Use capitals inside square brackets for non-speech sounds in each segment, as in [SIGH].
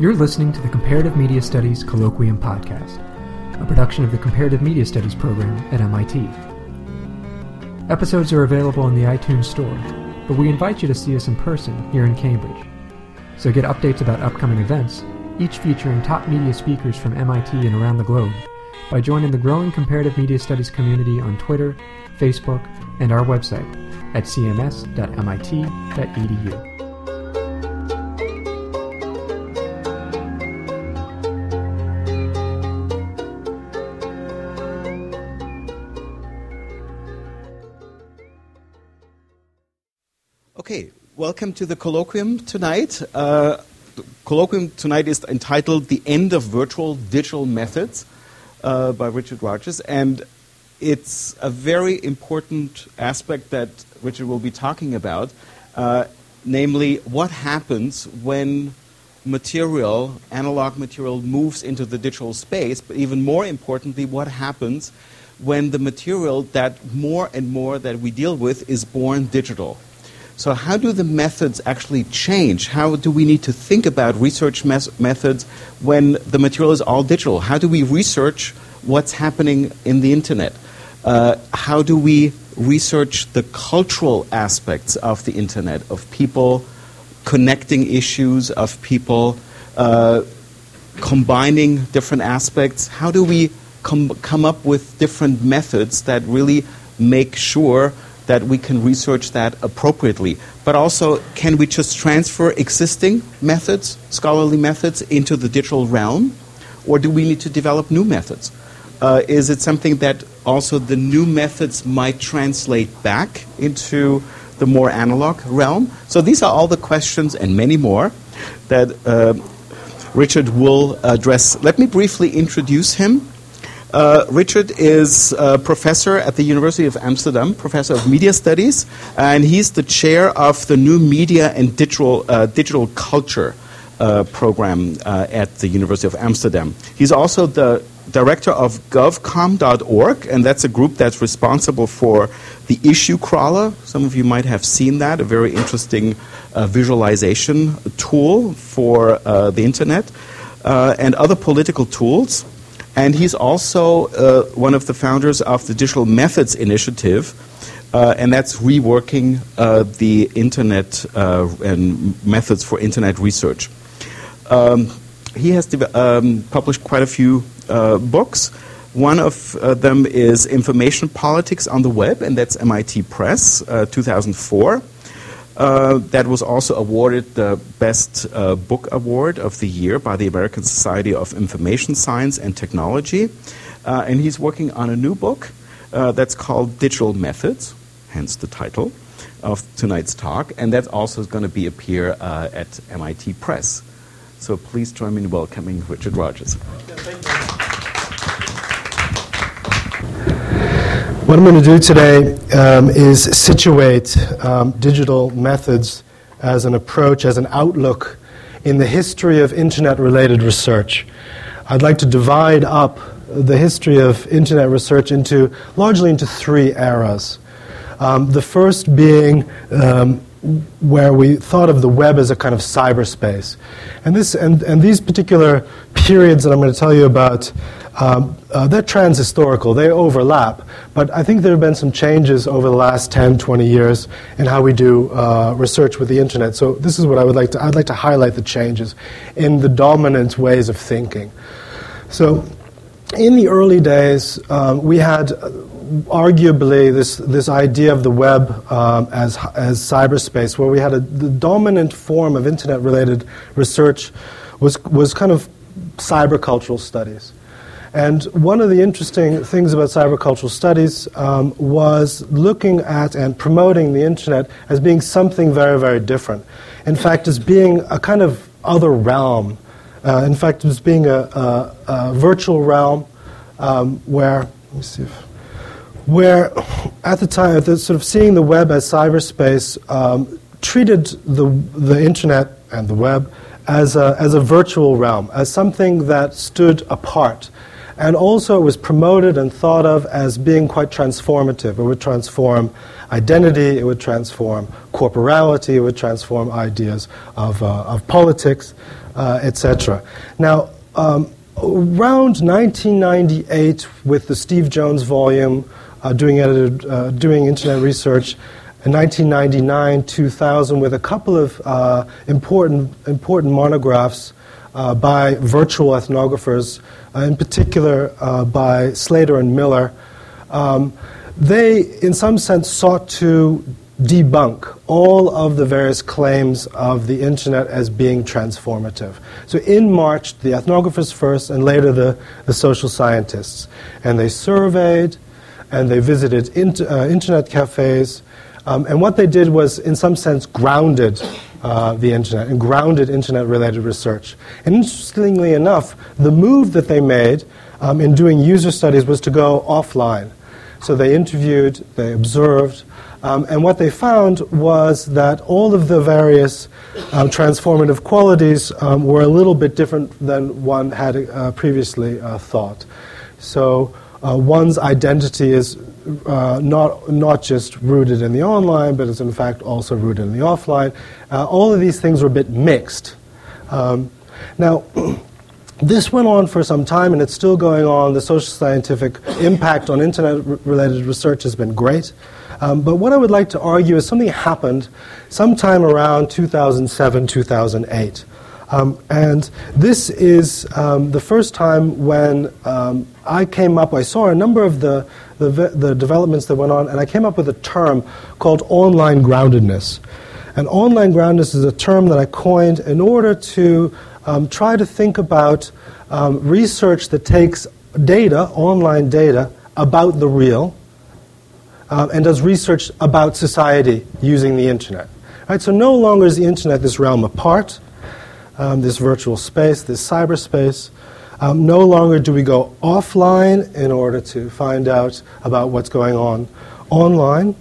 You're listening to the Comparative Media Studies Colloquium Podcast, a production of the Comparative Media Studies program at MIT. Episodes are available in the iTunes Store, but we invite you to see us in person here in Cambridge. So get updates about upcoming events, each featuring top media speakers from MIT and around the globe, by joining the growing Comparative Media Studies community on Twitter, Facebook, and our website at cms.mit.edu. Okay, welcome to the colloquium tonight. Uh, the colloquium tonight is entitled The End of Virtual Digital Methods uh, by Richard Rogers, and it's a very important aspect that Richard will be talking about, uh, namely what happens when material, analog material, moves into the digital space, but even more importantly, what happens when the material that more and more that we deal with is born digital. So, how do the methods actually change? How do we need to think about research mes- methods when the material is all digital? How do we research what's happening in the internet? Uh, how do we research the cultural aspects of the internet, of people connecting issues, of people uh, combining different aspects? How do we com- come up with different methods that really make sure that we can research that appropriately. But also, can we just transfer existing methods, scholarly methods, into the digital realm? Or do we need to develop new methods? Uh, is it something that also the new methods might translate back into the more analog realm? So these are all the questions and many more that uh, Richard will address. Let me briefly introduce him. Uh, Richard is a professor at the University of Amsterdam, professor of media studies, and he's the chair of the new media and digital, uh, digital culture uh, program uh, at the University of Amsterdam. He's also the director of govcom.org, and that's a group that's responsible for the issue crawler. Some of you might have seen that, a very interesting uh, visualization tool for uh, the internet, and other political tools. And he's also uh, one of the founders of the Digital Methods Initiative, uh, and that's reworking uh, the internet uh, and methods for internet research. Um, he has um, published quite a few uh, books. One of uh, them is Information Politics on the Web, and that's MIT Press, 2004. Uh, that was also awarded the Best uh, Book Award of the Year by the American Society of Information Science and Technology. Uh, and he's working on a new book uh, that's called Digital Methods, hence the title of tonight's talk. And that also is going to be appear uh, at MIT Press. So please join me in welcoming Richard Rogers. What I'm going to do today um, is situate um, digital methods as an approach, as an outlook in the history of internet related research. I'd like to divide up the history of internet research into largely into three eras. Um, the first being um, where we thought of the web as a kind of cyberspace. And, this, and, and these particular periods that I'm going to tell you about um, uh, they're transhistorical, they overlap, but I think there have been some changes over the last 10, 20 years in how we do uh, research with the internet. So this is what I would like to, I'd like to highlight the changes in the dominant ways of thinking. So in the early days, um, we had uh, arguably this, this idea of the web um, as, as cyberspace, where we had a, the dominant form of internet related research was, was kind of cybercultural studies. And one of the interesting things about cybercultural studies um, was looking at and promoting the internet as being something very, very different. In fact, as being a kind of other realm. Uh, in fact, as being a, a, a virtual realm um, where, let me see if, where at the time, the, sort of seeing the web as cyberspace um, treated the, the internet and the web as a, as a virtual realm, as something that stood apart And also, it was promoted and thought of as being quite transformative. It would transform identity, it would transform corporality, it would transform ideas of, uh, of politics, uh, etc. Now, um, around 1998, with the Steve Jones volume, uh, doing, edited, uh, doing internet research, in 1999, 2000, with a couple of uh, important, important monographs uh, by virtual ethnographers, uh, in particular uh, by Slater and Miller. Um, they, in some sense, sought to debunk all of the various claims of the internet as being transformative. So in March, the ethnographers first, and later the, the social scientists. And they surveyed and they visited inter, uh, internet cafes. Um, and what they did was, in some sense, grounded uh, the internet and grounded internet related research. And interestingly enough, the move that they made um, in doing user studies was to go offline. So they interviewed, they observed, um, and what they found was that all of the various um, transformative qualities um, were a little bit different than one had uh, previously uh, thought. So uh, one's identity is uh, not, not just rooted in the online, but is in fact also rooted in the offline. Uh, all of these things were a bit mixed. Um, now, [CLEARS THROAT] this went on for some time and it's still going on. The social scientific impact on internet related research has been great. Um, but what I would like to argue is something happened sometime around 2007, 2008. Um, and this is um, the first time when um, I came up, I saw a number of the, the, the, developments that went on, and I came up with a term called online groundedness. And online groundedness is a term that I coined in order to um, try to think about um, research that takes data, online data, about the real, uh, and does research about society using the internet. Right, so no longer is the internet this realm apart um, this virtual space, this cyberspace. Um, no longer do we go offline in order to find out about what's going on online,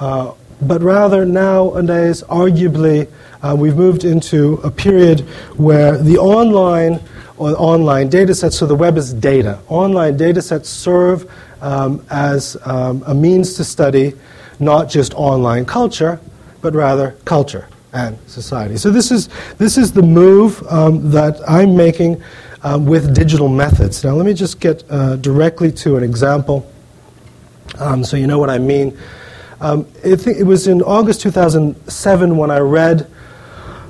uh, but rather nowadays, arguably, uh, we've moved into a period where the online or online data sets, so the web is data. Online data sets serve um, as um, a means to study not just online culture, but rather culture and society. So this is, this is the move um, that I'm making um, with digital methods. Now let me just get uh, directly to an example um, so you know what I mean. Um, it, it, was in August 2007 when I read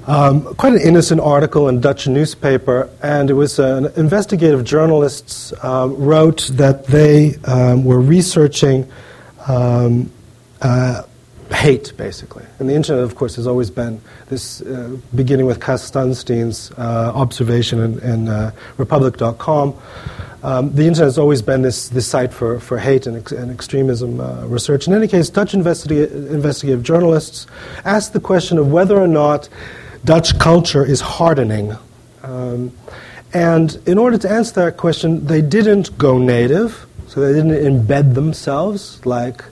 um, quite an innocent article in Dutch newspaper, and it was an investigative journalists um, wrote that they were researching uh, hate, basically. And the internet, of course, has always been this, uh, beginning with Cass Sunstein's uh, observation in, in uh, Republic.com. Um, the internet has always been this, this site for, for hate and, ex- and extremism uh, research. In any case, Dutch investiga- investigative journalists asked the question of whether or not Dutch culture is hardening. Um, and in order to answer that question, they didn't go native, so they didn't embed themselves like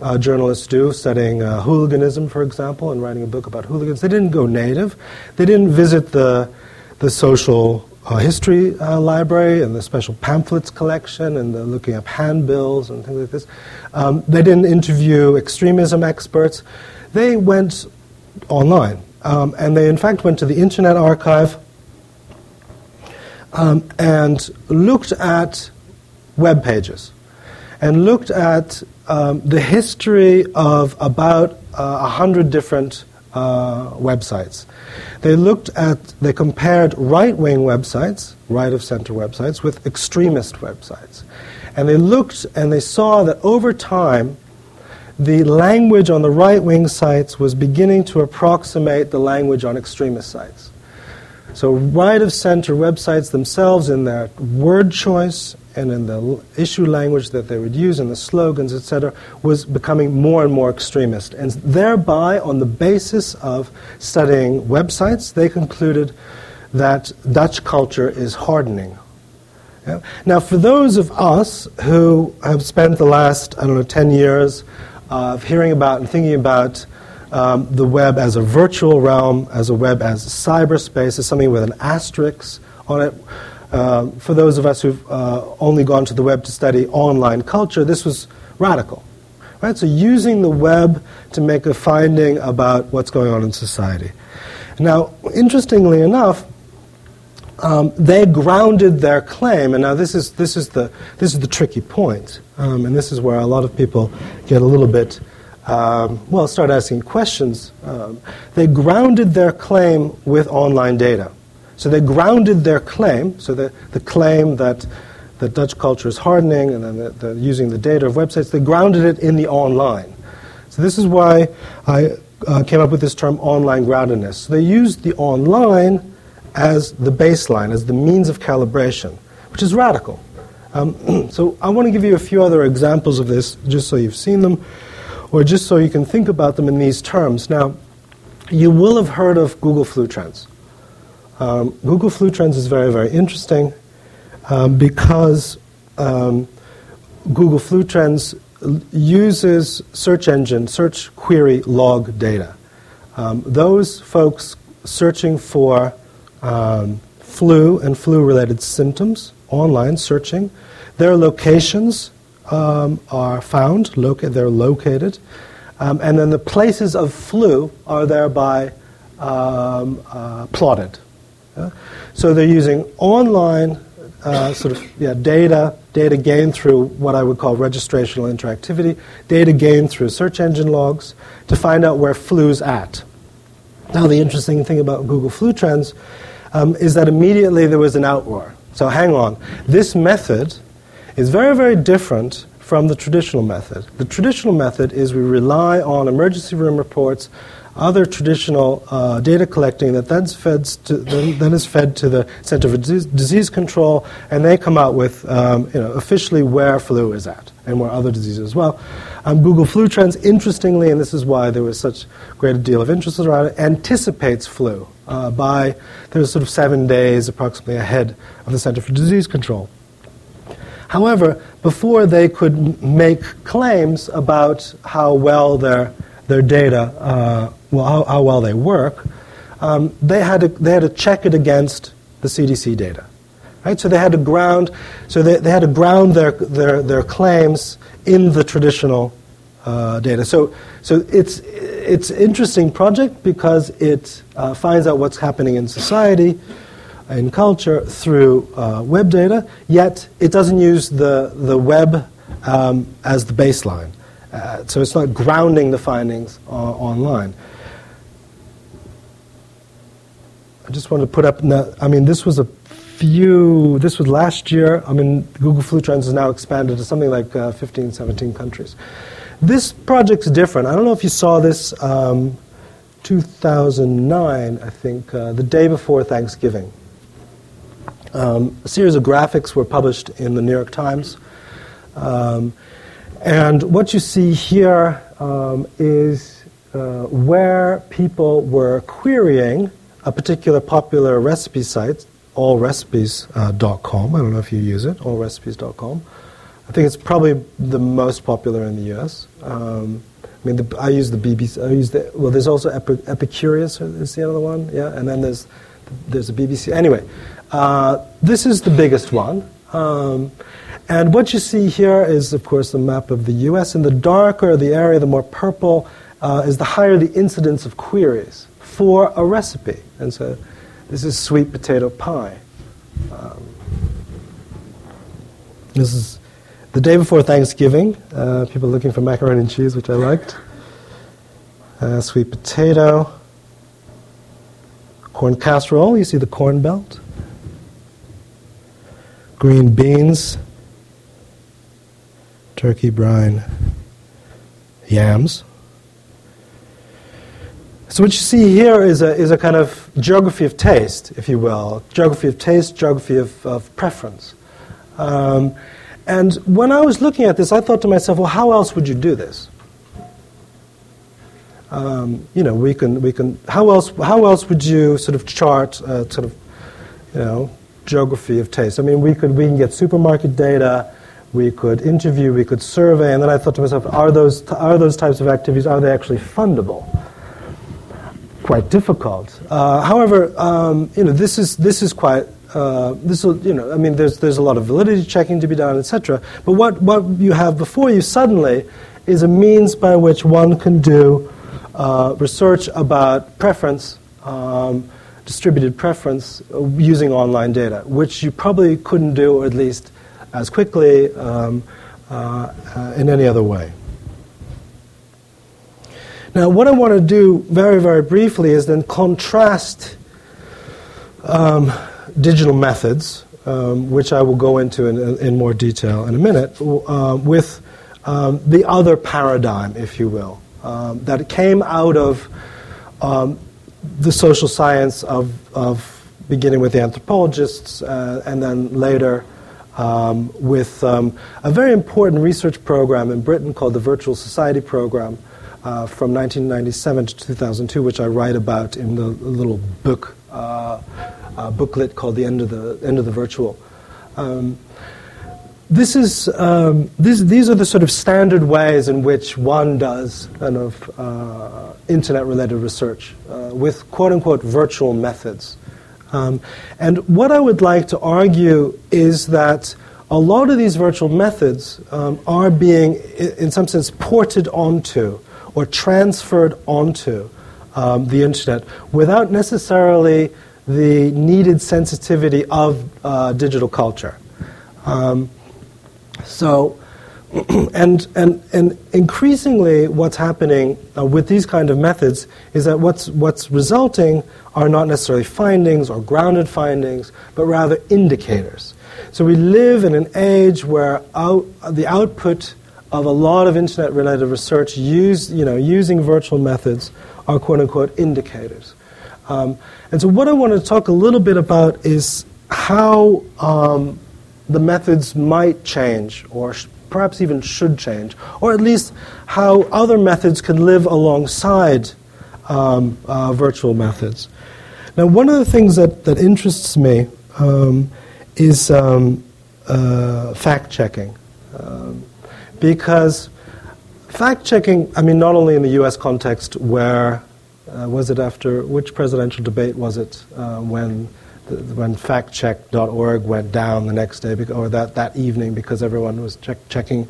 uh, journalists do, studying uh, hooliganism, for example, and writing a book about hooligans. They didn't go native. They didn't visit the, the social uh, history uh, library and the special pamphlets collection and the looking up handbills and things like this. Um, they didn't interview extremism experts. They went online. Um, and they, in fact, went to the Internet Archive um, and looked at web pages and looked at um, the history of about uh, a uh, hundred different uh, websites. They looked at, they compared right wing websites, right of center websites, with extremist websites. And they looked and they saw that over time, the language on the right wing sites was beginning to approximate the language on extremist sites. So, right of center websites themselves, in their word choice and in the issue language that they would use and the slogans, etc., was becoming more and more extremist. And thereby, on the basis of studying websites, they concluded that Dutch culture is hardening. Yeah? Now, for those of us who have spent the last, I don't know, 10 years of hearing about and thinking about um, the web as a virtual realm, as a web as cyberspace, as something with an asterisk on it, uh, for those of us who've uh, only gone to the web to study online culture, this was radical. Right? So using the web to make a finding about what's going on in society. Now, interestingly enough, um, they grounded their claim, and now this is, this is, the, this is the tricky point, um, and this is where a lot of people get a little bit, um, well, start asking questions. Um, they grounded their claim with online data. So they grounded their claim, so the, the claim that the Dutch culture is hardening and then the, the, using the data of websites, they grounded it in the online. So this is why I uh, came up with this term online groundedness. So they used the online as the baseline, as the means of calibration, which is radical. Um, [CLEARS THROAT] so I want to give you a few other examples of this, just so you've seen them, or just so you can think about them in these terms. Now, you will have heard of Google Flu Trends. Um, Google Flu Trends is very, very interesting um, because um, Google Flu Trends uses search engine, search query log data. Um, those folks searching for um, flu and flu related symptoms online, searching, their locations um, are found, loca- they're located, um, and then the places of flu are thereby uh, plotted. Yeah? So they're using online uh, sort of yeah, data, data gained through what I would call registrational interactivity, data gained through search engine logs to find out where flu's at. Now, the interesting thing about Google Flu Trends um, is that immediately there was an outroar. So, hang on. This method is very, very different from the traditional method. The traditional method is we rely on emergency room reports other traditional uh, data collecting that to, then, is fed to the Center for Disease Control, and they come out with um, you know, officially where flu is at and where other diseases as well. Um, Google Flu Trends, interestingly, and this is why there was such great deal of interest around it, anticipates flu uh, by there's sort of seven days approximately ahead of the Center for Disease Control. However, before they could make claims about how well their their data uh, well, how, how, well they work, um, they, had to, they had to check it against the CDC data. Right? So they had to ground, so they, they had to ground their, their, their claims in the traditional uh, data. So, so it's, it's an interesting project because it uh, finds out what's happening in society, in culture, through uh, web data, yet it doesn't use the, the web um, as the baseline. Uh, so it's not grounding the findings uh, online. I just want to put up. I mean, this was a few. This was last year. I mean, Google Flu Trends has now expanded to something like uh, 15, 17 countries. This project's different. I don't know if you saw this. Um, 2009, I think, uh, the day before Thanksgiving. Um, a series of graphics were published in the New York Times. Um, and what you see here um, is uh, where people were querying a particular popular recipe site, allrecipes.com. Uh, I don't know if you use it, allrecipes.com. I think it's probably the most popular in the U.S. Um, I mean, the, I use the BBC. I use the well. There's also Epic, Epicurious is the other one, yeah. And then there's there's a BBC. Anyway, uh, this is the biggest one. Um, and what you see here is, of course, a map of the U.S. And the darker the area, the more purple, uh, is the higher the incidence of queries for a recipe. And so this is sweet potato pie. Um, this is the day before Thanksgiving. Uh, people looking for macaroni and cheese, which I liked. Uh, sweet potato. Corn casserole, you see the corn belt. Green beans. Turkey brine. Yams. So what you see here is a, is a kind of geography of taste, if you will. Geography of taste, geography of, of preference. Um, and when I was looking at this, I thought to myself, well, how else would you do this? Um, you know, we can, we can, how else, how else would you sort of chart uh, sort of, you know, geography of taste? I mean, we could, we can get supermarket data, we could interview, we could survey, and then I thought to myself, are those, are those types of activities, are they actually fundable? quite difficult. Uh, however, um, you know, this is, this is quite uh, this will, you know, I mean, there's, there's a lot of validity checking to be done, etc. But what, what you have before you suddenly is a means by which one can do uh, research about preference, um, distributed preference, uh, using online data, which you probably couldn't do, or at least as quickly, um, uh, uh, in any other way. Now, what I want to do very, very briefly is then contrast um, digital methods, um, which I will go into in, in more detail in a minute, uh, with um, the other paradigm, if you will, um, that came out of um, the social science of, of beginning with the anthropologists uh, and then later um, with um, a very important research program in Britain called the Virtual Society Program uh, from 1997 to 2002, which I write about in the little book uh, uh, booklet called "The End of the End of the Virtual." Um, this is um, this, these are the sort of standard ways in which one does kind of uh, internet-related research uh, with quote unquote virtual methods. Um, and what I would like to argue is that a lot of these virtual methods um, are being, in some sense, ported onto or transferred onto um, the internet without necessarily the needed sensitivity of uh, digital culture. Um, so, [CLEARS THROAT] and, and, and increasingly, what's happening uh, with these kind of methods is that what's, what's resulting are not necessarily findings or grounded findings, but rather indicators. So we live in an age where out, the output of a lot of internet-related research use, you know, using virtual methods are quote-unquote indicators. Um, and so what I want to talk a little bit about is how um, the methods might change, or sh- perhaps even should change, or at least how other methods can live alongside um, uh, virtual methods. Now, one of the things that, that interests me um, is um, uh, fact checking. Um, because fact checking, I mean, not only in the US context where uh, was it after which presidential debate was it uh, when when factcheck.org went down the next day, or that, that evening, because everyone was check, checking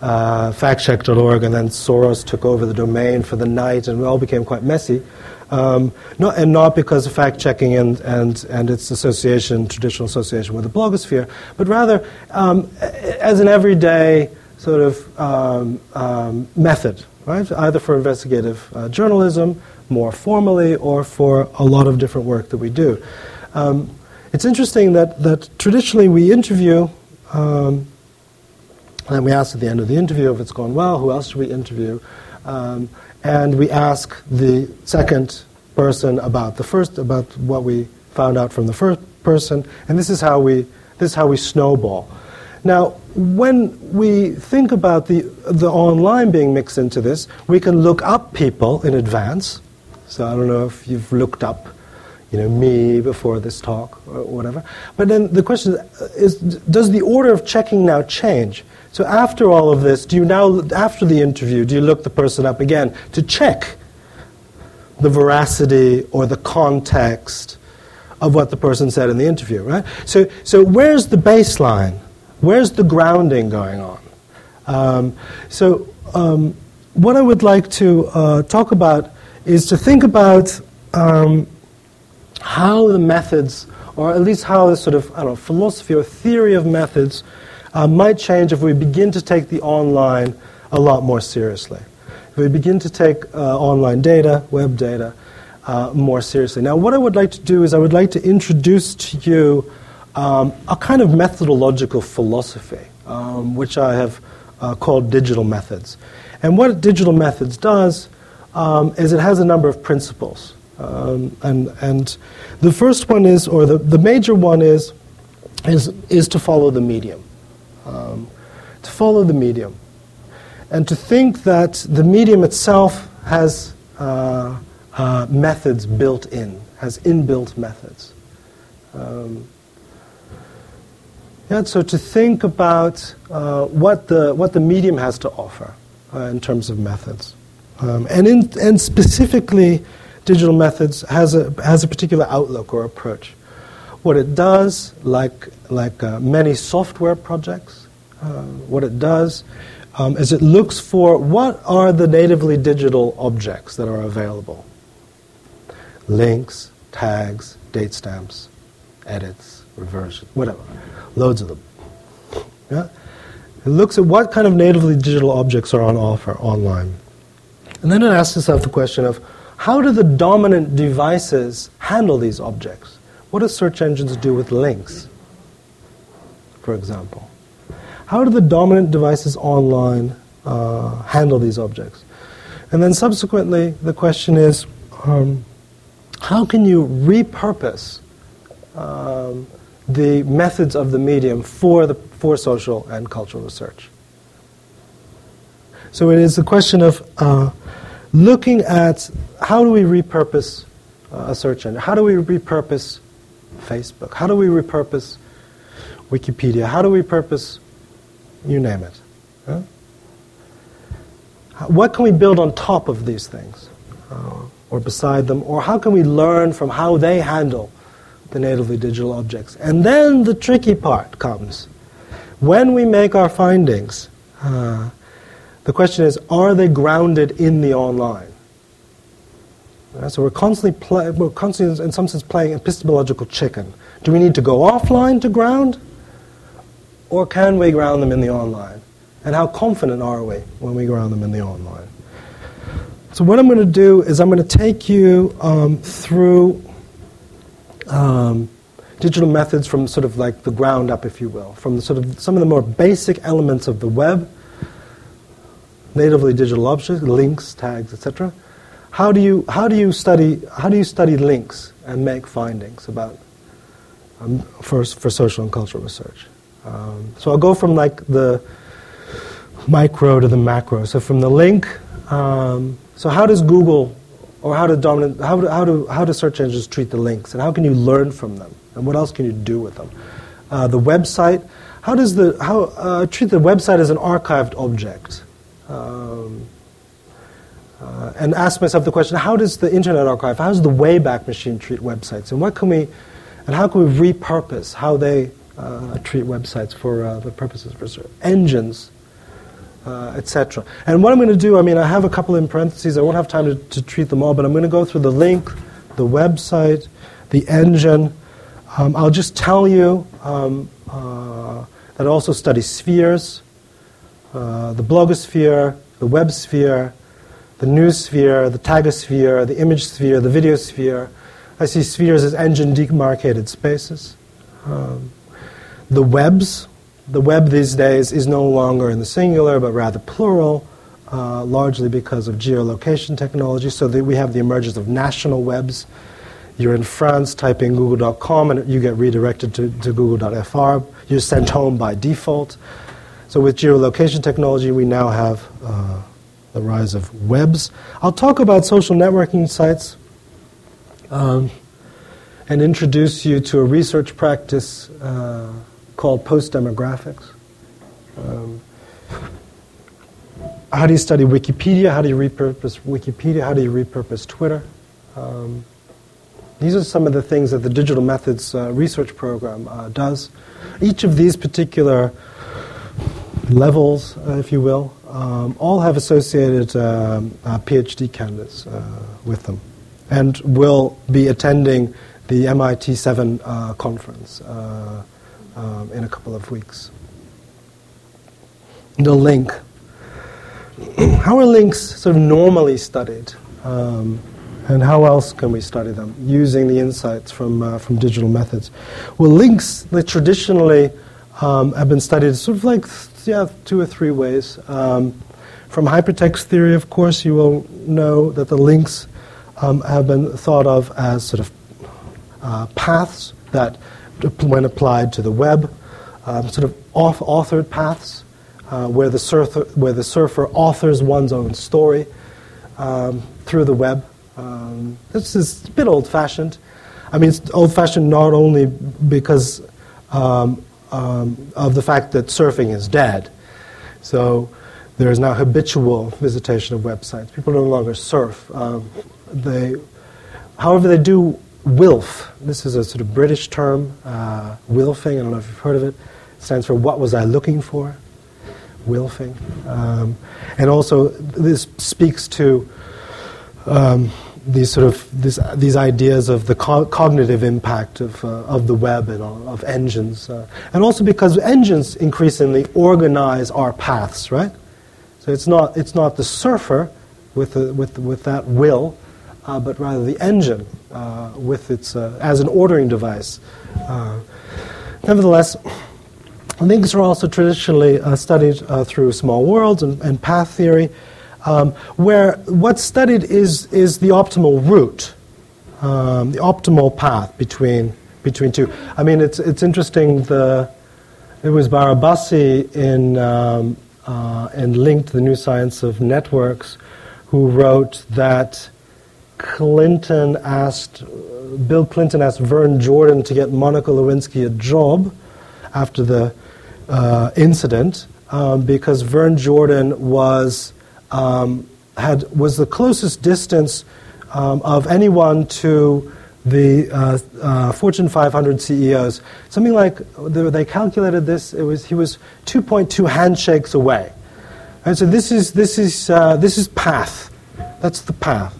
uh, factcheck.org, and then Soros took over the domain for the night, and it all became quite messy. Um, not, and not because of fact checking and, and, and its association, traditional association with the blogosphere, but rather um, as an everyday sort of um, um method, right? Either for investigative uh, journalism, more formally, or for a lot of different work that we do. Um, it's interesting that, that traditionally we interview, um, and we ask at the end of the interview if it's gone well, who else should we interview? Um, and we ask the second person about the first, about what we found out from the first person, and this is how we, this is how we snowball. Now, when we think about the, the online being mixed into this, we can look up people in advance. So I don't know if you've looked up you know, me before this talk or whatever. But then the question is, does the order of checking now change? So after all of this, do you now, after the interview, do you look the person up again to check the veracity or the context of what the person said in the interview, right? So, so where's the baseline? Where's the grounding going on? Um, so um, what I would like to uh, talk about is to think about um, how the methods, or at least how the sort of I don't know, philosophy or theory of methods uh, might change if we begin to take the online a lot more seriously. If we begin to take uh, online data, web data, uh, more seriously. Now, what I would like to do is I would like to introduce to you um, a kind of methodological philosophy, um, which I have uh, called digital methods. And what digital methods does um, is it has a number of principles. Um, and, and the first one is, or the, the major one is, is, is to follow the medium. Um, to follow the medium. And to think that the medium itself has uh, uh, methods built in, has inbuilt methods. Um, yeah, so to think about uh, what, the, what the medium has to offer uh, in terms of methods. Um, and, in, and specifically, digital methods has a, has a particular outlook or approach. What it does, like, like uh, many software projects, uh, what it does um, is it looks for what are the natively digital objects that are available. Links, tags, date stamps, edits, reversions, whatever. Loads of them. Yeah? It looks at what kind of natively digital objects are on offer online. And then it asks itself the question of how do the dominant devices handle these objects? What do search engines do with links, for example? How do the dominant devices online uh, handle these objects? And then subsequently, the question is um, how can you repurpose um, the methods of the medium for, the, for social and cultural research? So it is a question of uh, looking at how do we repurpose uh, a search engine? How do we repurpose Facebook? How do we repurpose Wikipedia? How do we repurpose you name it. Huh? What can we build on top of these things, uh, or beside them, or how can we learn from how they handle the natively digital objects? And then the tricky part comes. When we make our findings, uh, the question is are they grounded in the online? Uh, so we're constantly, play, we're constantly, in some sense, playing epistemological chicken. Do we need to go offline to ground? Or can we ground them in the online? And how confident are we when we ground them in the online? So, what I'm going to do is I'm going to take you um, through um, digital methods from sort of like the ground up, if you will, from sort of some of the more basic elements of the web, natively digital objects, links, tags, etc. How do you how do you study how do you study links and make findings about um, for for social and cultural research? Um, so I'll go from like the micro to the macro. So from the link, um, so how does Google or how do dominant how do, how do how do search engines treat the links and how can you learn from them and what else can you do with them? Uh, the website, how does the how uh, treat the website as an archived object? Um, uh, and ask myself the question: How does the Internet Archive, how does the Wayback Machine treat websites, and what can we, and how can we repurpose how they uh, treat websites for uh, the purposes of research, engines, uh, etc. And what I'm going to do, I mean, I have a couple in parentheses. I won't have time to, to treat them all, but I'm going to go through the link, the website, the engine. Um, I'll just tell you um, uh, that I also study spheres, uh, the blogosphere, the web sphere, the news sphere, the tagosphere, the image sphere, the video sphere. I see spheres as engine demarcated spaces. Um, the webs. The web these days is no longer in the singular, but rather plural, uh, largely because of geolocation technology. So that we have the emergence of national webs. You're in France, typing google.com, and you get redirected to, to google.fr. You're sent home by default. So with geolocation technology, we now have uh, the rise of webs. I'll talk about social networking sites. Um, and introduce you to a research practice uh, called post demographics. Um, how do you study Wikipedia? How do you repurpose Wikipedia? How do you repurpose Twitter? Um, these are some of the things that the Digital Methods uh, Research Program uh, does. Each of these particular levels, uh, if you will, um, all have associated um, uh, PhD candidates uh, with them and will be attending the MIT 7 uh, conference um, in a couple of weeks. The link. [CLEARS THROAT] how are links sort of normally studied? Um, and how else can we study them using the insights from, uh, from digital methods? Well, links they traditionally um, have been studied sort of like yeah, two or three ways. Um, from hypertext theory, of course, you will know that the links um, have been thought of as sort of uh, paths that when applied to the web, um, sort of off authored paths uh, where, the surfer, where the surfer authors one's own story um, through the web. Um, this is a bit old fashioned. I mean, it's old fashioned not only because um, um, of the fact that surfing is dead. So there is now habitual visitation of websites. People no longer surf. Um, they, however, they do WILF. This is a sort of British term, uh, WILFing. I don't know if you've heard of it. it stands for What Was I Looking For? WILFing. Um, and also, this speaks to um, these sort of this, these ideas of the co- cognitive impact of, uh, of the web and of engines, uh, and also because engines increasingly organize our paths, right? So it's not it's not the surfer with with with that will, uh, but rather the engine uh, with its uh, as an ordering device. Nevertheless. Links are also traditionally studied through small worlds and, and path theory, um, where what's studied is, is the optimal route, um, the optimal path between, between two. I mean, it's, it's interesting, the, it was Barabasi in, um, uh, in Linked, the New Science of Networks, who wrote that Clinton asked, Bill Clinton asked Vern Jordan to get Monica Lewinsky a job after the uh, incident um, because Vern Jordan was um, had, was the closest distance um, of anyone to the uh, uh, Fortune 500 CEOs. Something like they calculated this. It was he was 2.2 handshakes away. And so this is this is uh, this is path. That's the path.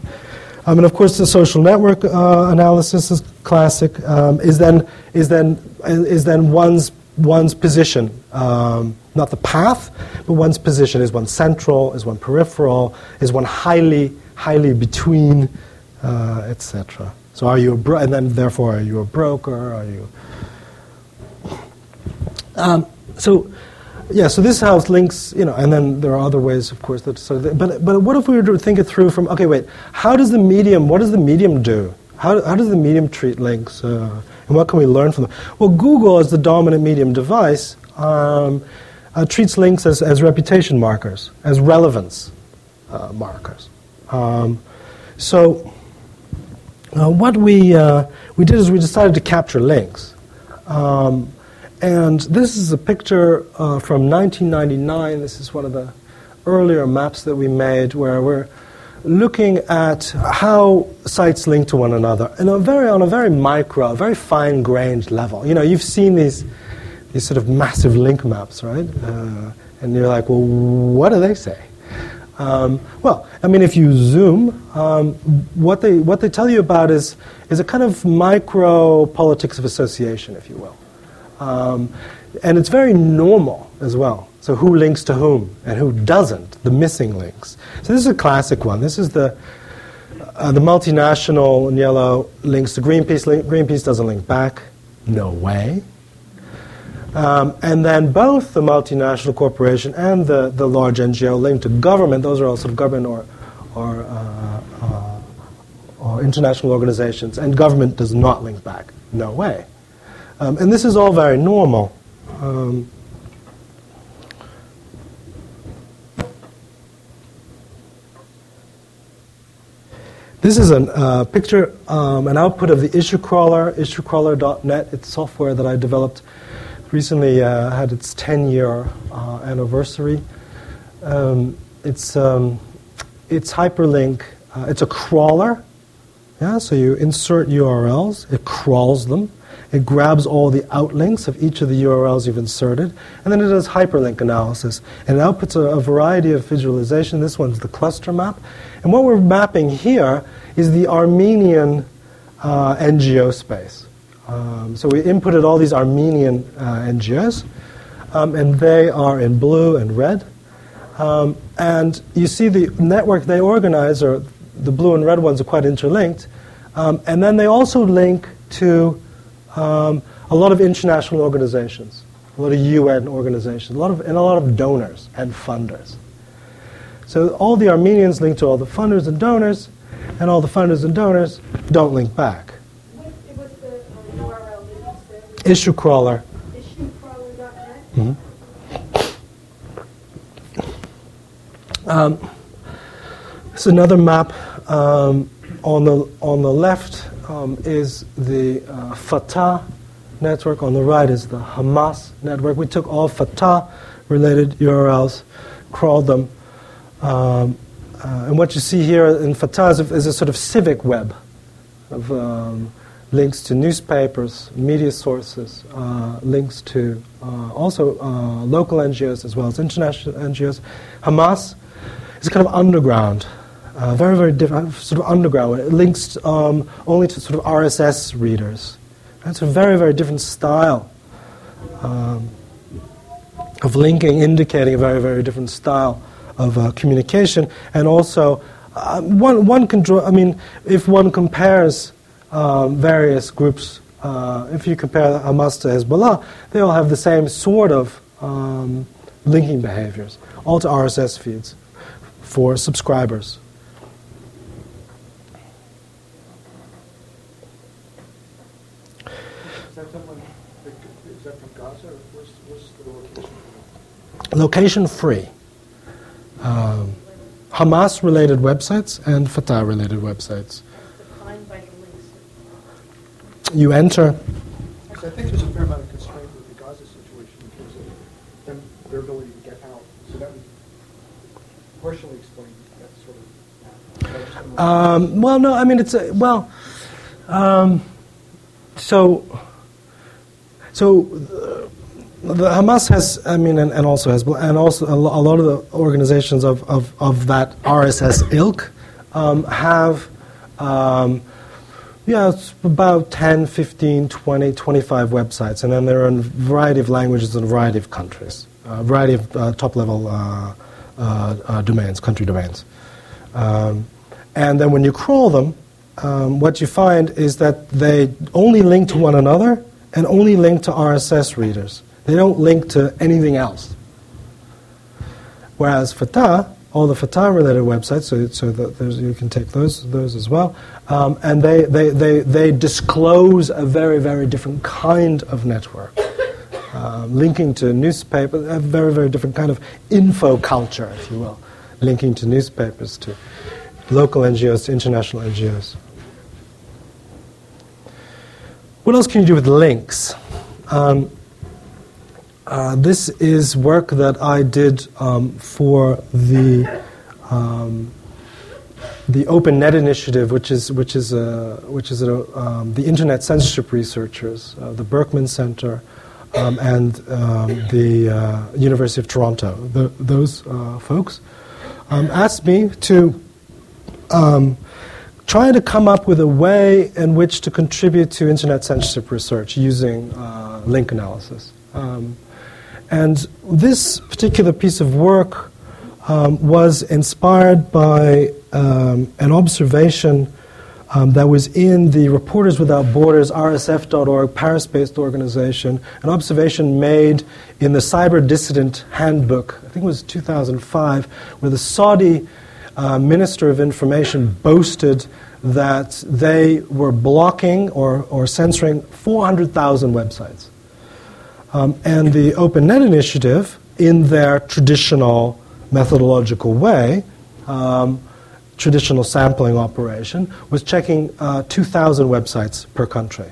Um, and of course, the social network uh, analysis is classic. Um, is then is then is then one's one's position. Um, not the path, but one's position. Is one central? Is one peripheral? Is one highly, highly between, uh, etc. So are you a bro- and then therefore are you a broker? Are you? Um, so, yeah. So this house links, you know, and then there are other ways, of course. That so, that, but but what if we were to think it through from? Okay, wait. How does the medium? What does the medium do? How how does the medium treat links? Uh, and what can we learn from them? Well, Google, as the dominant medium device, um, uh, treats links as, as reputation markers, as relevance uh, markers. Um, so, uh, what we, uh, we did is we decided to capture links. Um, and this is a picture uh, from 1999. This is one of the earlier maps that we made where we're looking at how sites link to one another in a very, on a very micro, very fine grained level. You know, you've seen these these sort of massive link maps, right? Uh, and you're like, well, what do they say? Um, well, I mean, if you zoom, um, what, they, what they tell you about is, is a kind of micro politics of association, if you will. Um, and it's very normal as well. So, who links to whom and who doesn't, the missing links. So, this is a classic one. This is the, uh, the multinational in yellow links to Greenpeace. Link, Greenpeace doesn't link back. No way. Um, and then both the multinational corporation and the, the large NGO linked to government, those are all sort of government or, or, uh, uh, or international organizations, and government does not link back. No way. Um, and this is all very normal. Um, This is a uh, picture, um, an output of the issue crawler, issuecrawler.net. It's software that I developed recently uh, had its 10 year uh, anniversary. Um, it's, um, it's hyperlink, uh, it's a crawler. Yeah, so you insert URLs, it crawls them, it grabs all the outlinks of each of the URLs you've inserted, and then it does hyperlink analysis. And it outputs a, a variety of visualization. This one's the cluster map. And what we're mapping here is the Armenian uh, NGO space. Um, so we inputted all these Armenian uh, NGOs, um, and they are in blue and red. Um, and you see the network they organize, or the blue and red ones are quite interlinked. Um, and then they also link to um, a lot of international organizations, a lot of UN organizations, a lot of, and a lot of donors and funders. So all the Armenians link to all the funders and donors, and all the funders and donors don't link back. Issue crawler. Mm-hmm. Um, it's another map. Um, on the on the left um, is the uh, Fatah network. On the right is the Hamas network. We took all Fatah related URLs, crawled them, um, uh, and what you see here in Fatah is a, is a, sort of civic web of um, links to newspapers, media sources, uh, links to uh, also uh, local NGOs as well as international NGOs. Hamas is kind of underground, uh, very, very different, sort of underground. It links um, only to sort of RSS readers. It's a very, very different style um, of linking, indicating a very, very different style of uh, communication. And also, uh, one, one can draw, I mean, if one compares um, various groups, uh, if you compare Hamas to Hezbollah, they all have the same sort of um, linking behaviors, all to RSS feeds for subscribers. Location free. Um, Hamas related websites and Fatah related websites. You enter. Actually, I think there's a fair amount of constraint with the Gaza situation in terms of them, their ability to get out. So that would partially explain that sort of. Um, well, no, I mean it's a, well. Um, so, so uh, the Hamas has, I mean, and, and also has, and also a, lot of the organizations of, of, of that RSS ilk um, have, um, yeah, about 10, 15, 20, 25 websites, and then there are in a variety of languages in a variety of countries, a variety of uh, top level uh, uh, uh, domains, country domains. Um, and then when you crawl them, um, what you find is that they only link to one another and only link to RSS readers. They don't link to anything else. Whereas Fatah, all the Fatah related websites, so, so that you can take those, those as well, um, and they, they, they, they disclose a very, very different kind of network. Um, linking to newspapers, a very, very different kind of info culture, if you will, linking to newspapers, to local NGOs, to international NGOs. What else can you do with links? Um, uh, this is work that I did um, for the um, the Open Net Initiative, which is which is a, which is a, um, the Internet censorship researchers, uh, the Berkman Center, um, and um, the uh, University of Toronto. The, those uh, folks um, asked me to try to come up with a way in which to contribute to Internet censorship research using uh, link analysis. Um, and this particular piece of work um, was inspired by um, an observation um, that was in the Reporters Without Borders, RSF.org, Paris based organization, an observation made in the Cyber Dissident Handbook, I think it was 2005, where the Saudi uh, Minister of Information boasted that they were blocking or, or censoring 400,000 websites. Um, and the OpenNet initiative, in their traditional methodological way, um, traditional sampling operation, was checking uh, 2,000 websites per country.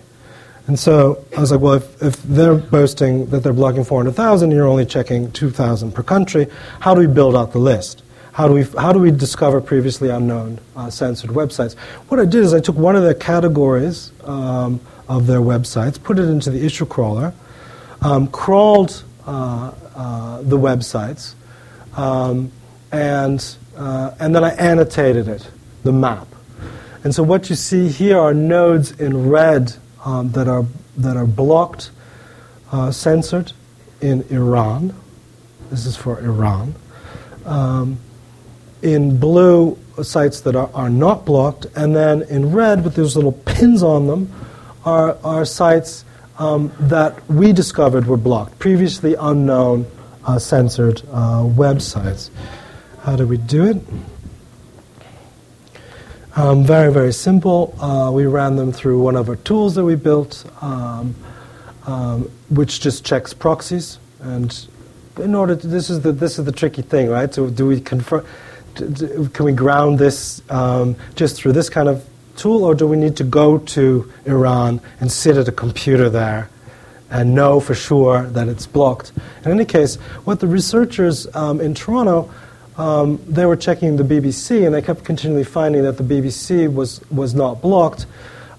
And so I was like, well, if, if they're boasting that they're blocking 400,000 and you're only checking 2,000 per country, how do we build out the list? How do we, how do we discover previously unknown uh, censored websites? What I did is I took one of the categories um, of their websites, put it into the issue crawler, um, crawled uh, uh, the websites, um, and, uh, and then I annotated it, the map. And so what you see here are nodes in red um, that, are, that are blocked, uh, censored in Iran. This is for Iran. Um, in blue, sites that are, are not blocked, and then in red, with those little pins on them, are, are sites um, that we discovered were blocked, previously unknown uh, censored uh, websites. How do we do it? Um, very, very simple. Uh, we ran them through one of our tools that we built, um, um which just checks proxies. And in order to, this is the this is the tricky thing, right? So do we confirm? Can we ground this um, just through this kind of tool, or do we need to go to Iran and sit at a computer there and know for sure that it's blocked? In any case, what the researchers um, in Toronto um, they were checking the BBC and they kept continually finding that the BBC was, was not blocked.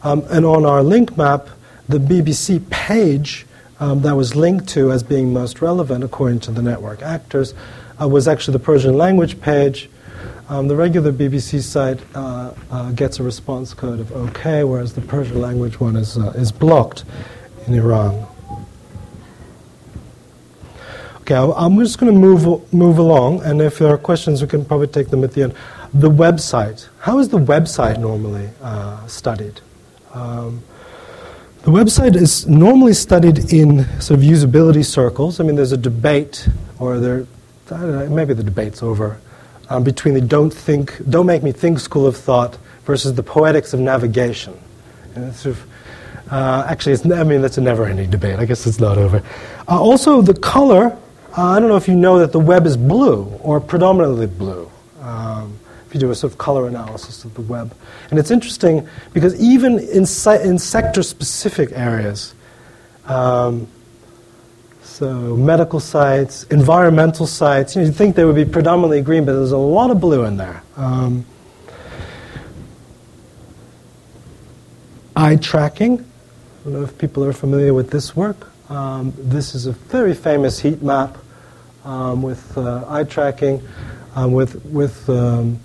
Um, and on our link map, the BBC page um, that was linked to as being most relevant, according to the network actors, uh, was actually the Persian language page. Um, the regular BBC site uh, uh, gets a response code of OK, whereas the Persian language one is, uh, is blocked in Iran. Okay, I'm just going to move move along, and if there are questions, we can probably take them at the end. The website. How is the website normally uh, studied? Um, the website is normally studied in sort of usability circles. I mean, there's a debate, or there, maybe the debate's over, um, between the don't think, don't make me think school of thought versus the poetics of navigation. Sort of, uh, actually, I mean, that's a never-ending debate. I guess it's not over. Uh, also, the color uh, I don't know if you know that the web is blue or predominantly blue. Um, if you do a sort of color analysis of the web. And it's interesting because even in, si- in sector specific areas, um, so medical sites, environmental sites, you you'd think they would be predominantly green, but there's a lot of blue in there. Um, eye tracking. I don't know if people are familiar with this work. Um, this is a very famous heat map um, with uh, eye tracking. Um, with with um,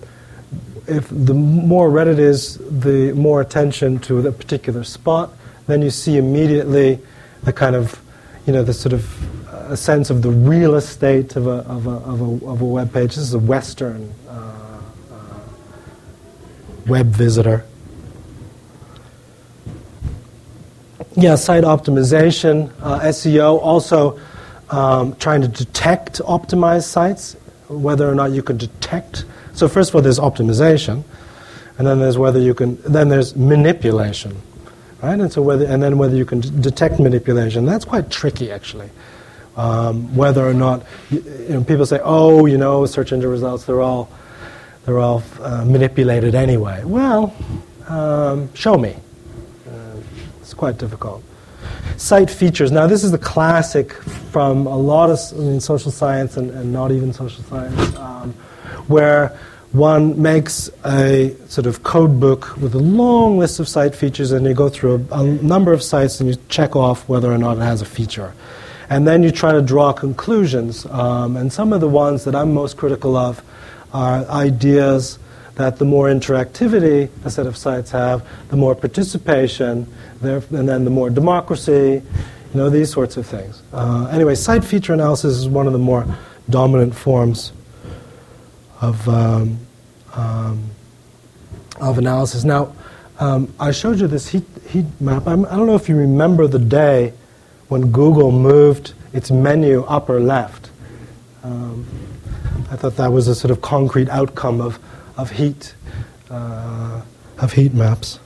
if the more red it is, the more attention to the particular spot. Then you see immediately the kind of you know the sort of uh, a sense of the real estate of a of a of a, of a web page. This is a Western uh, uh web visitor. Yeah, site optimization, uh, SEO, also um, trying to detect optimized sites, whether or not you can detect. So first of all, there's optimization, and then there's whether you can. Then there's manipulation, right? And so whether and then whether you can detect manipulation. That's quite tricky, actually. Um, whether or not you, know, people say, "Oh, you know, search engine results they're all they're all uh, manipulated anyway." Well, um, show me It's quite difficult. Site features. Now, this is the classic from a lot of I mean, social science and, and not even social science, um, where one makes a sort of code book with a long list of site features, and you go through a, a, number of sites and you check off whether or not it has a feature. And then you try to draw conclusions. Um, and some of the ones that I'm most critical of are ideas that the more interactivity a set of sites have, the more participation, there, and then the more democracy, you know, these sorts of things. Uh, anyway, site feature analysis is one of the more dominant forms of, um, um, of analysis. Now, um, I showed you this heat, heat map. I'm, I do not know if you remember the day when Google moved its menu upper left. Um, I thought that was a sort of concrete outcome of, of heat, uh, of heat maps.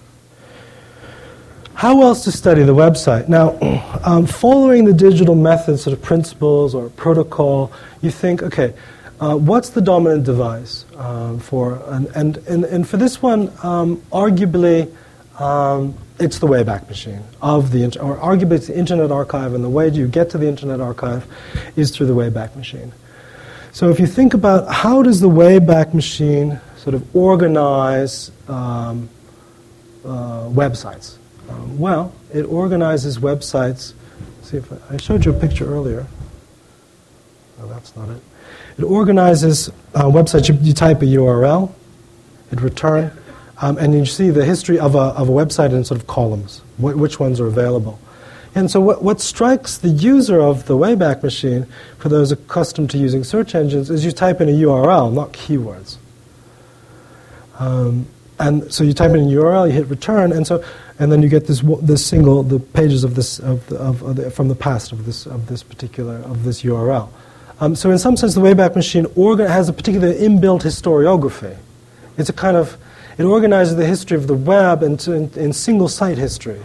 How else to study the website? Now, [CLEARS THROAT] um, following the digital method sort of principles or protocol, you think, okay, uh, what's the dominant device um, for, and, and, and, and, for this one, um, arguably, um, it's the Wayback Machine of the, or arguably it's the Internet Archive, and the way you get to the Internet Archive is through the Wayback Machine. So if you think about how does the Wayback Machine sort of organize um, uh, websites, um, well, it organizes websites. See if I, I, showed you a picture earlier. No, that's not it. It organizes uh, websites. You, you, type a URL, it return, um, and you see the history of a, of a website in sort of columns, wh- which ones are available. And so, what, what strikes the user of the Wayback Machine, for those accustomed to using search engines, is you type in a URL, not keywords. Um, and so you type in a URL, you hit return, and so and then you get this this single the pages of this of, the, of, of the, from the past of this of this particular of this URL. Um, so in some sense, the Wayback Machine organ- has a particular inbuilt historiography. It's a kind of it organizes the history of the web into, in, in single site history,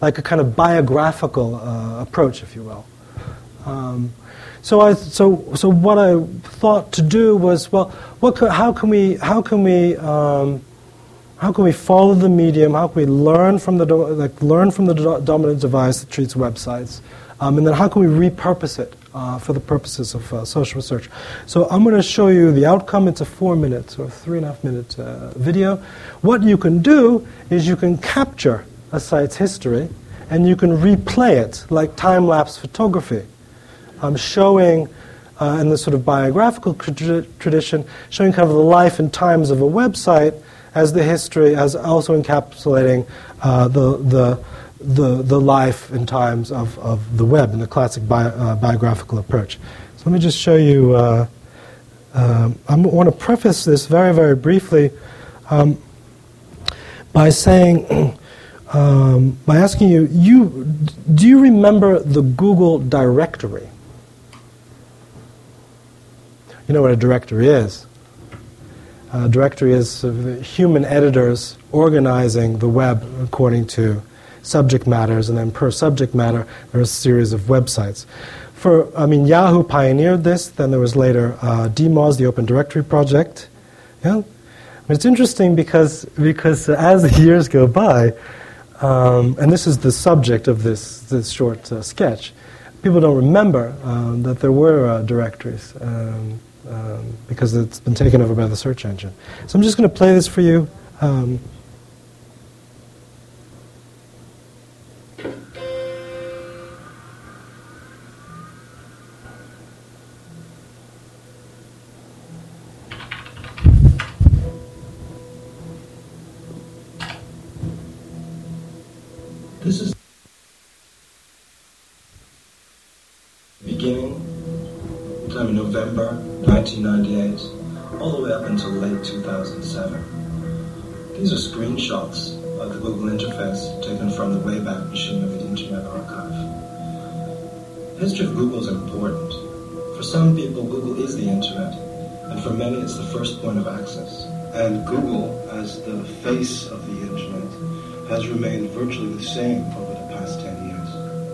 like a kind of biographical uh, approach, if you will. Um, so I so so what I thought to do was well, what how can we how can we um, how can we follow the medium? How can we learn from the, like, learn from the do- dominant device that treats websites? Um, and then how can we repurpose it uh, for the purposes of uh, social research? So I'm going to show you the outcome. It's a four minute or three and a half minute uh, video. What you can do is you can capture a site's history and you can replay it like time lapse photography, I'm showing, uh, in the sort of biographical tra- tradition, showing kind of the life and times of a website as the history, as also encapsulating uh, the, the, the, the life and times of, of the web in the classic uh, biographical approach. So let me just show you. Uh, um, I want to preface this very, very briefly um, by saying, [CLEARS THROAT] um, by asking you, you, do you remember the Google directory? You know what a directory is. A directory is human editors organizing the web according to subject matters, and then per subject matter, there are a series of websites. For, I mean, Yahoo pioneered this, then there was later uh, DMOZ, the Open Directory Project. Yeah? I mean, it's interesting because, because as the years go by, um, and this is the subject of this, this short uh, sketch, people don't remember um, that there were uh, directories um, um because it's been taken over by the search engine. So I'm just going to play this for you. 1998, all the way up until late 2007. These are screenshots of the Google interface taken from the Wayback Machine of the Internet Archive. The history of Google is important. For some people, Google is the Internet, and for many, it's the first point of access. And Google, as the face of the Internet, has remained virtually the same over the past 10 years.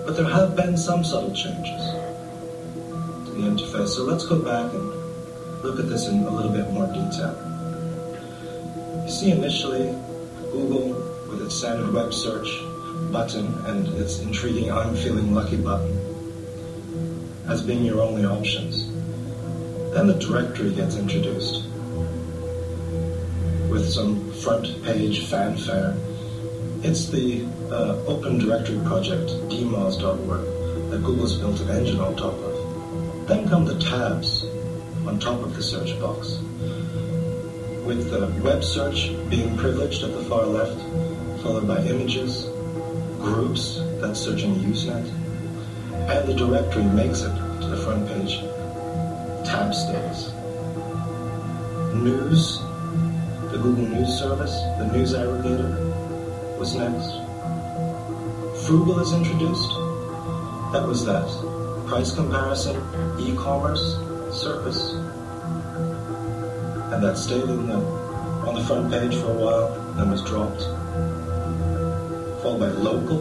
But there have been some subtle changes to the interface. So let's go back and look at this in a little bit more detail. You see initially Google with its standard web search button and its intriguing I'm feeling lucky button as being your only options. Then the directory gets introduced with some front page fanfare it's the uh, Open Directory project, dmoz.org, that Google's built an engine on top of. Then come the tabs on top of the search box, with the web search being privileged at the far left, followed by images, groups, that's searching the Usenet, and the directory makes it to the front page. Tab status. News, the Google News Service, the news aggregator, was next. Froogle is introduced. That was that. Price comparison, e-commerce, surface. And that stayed in the, on the front page for a while, then was dropped. Followed by local,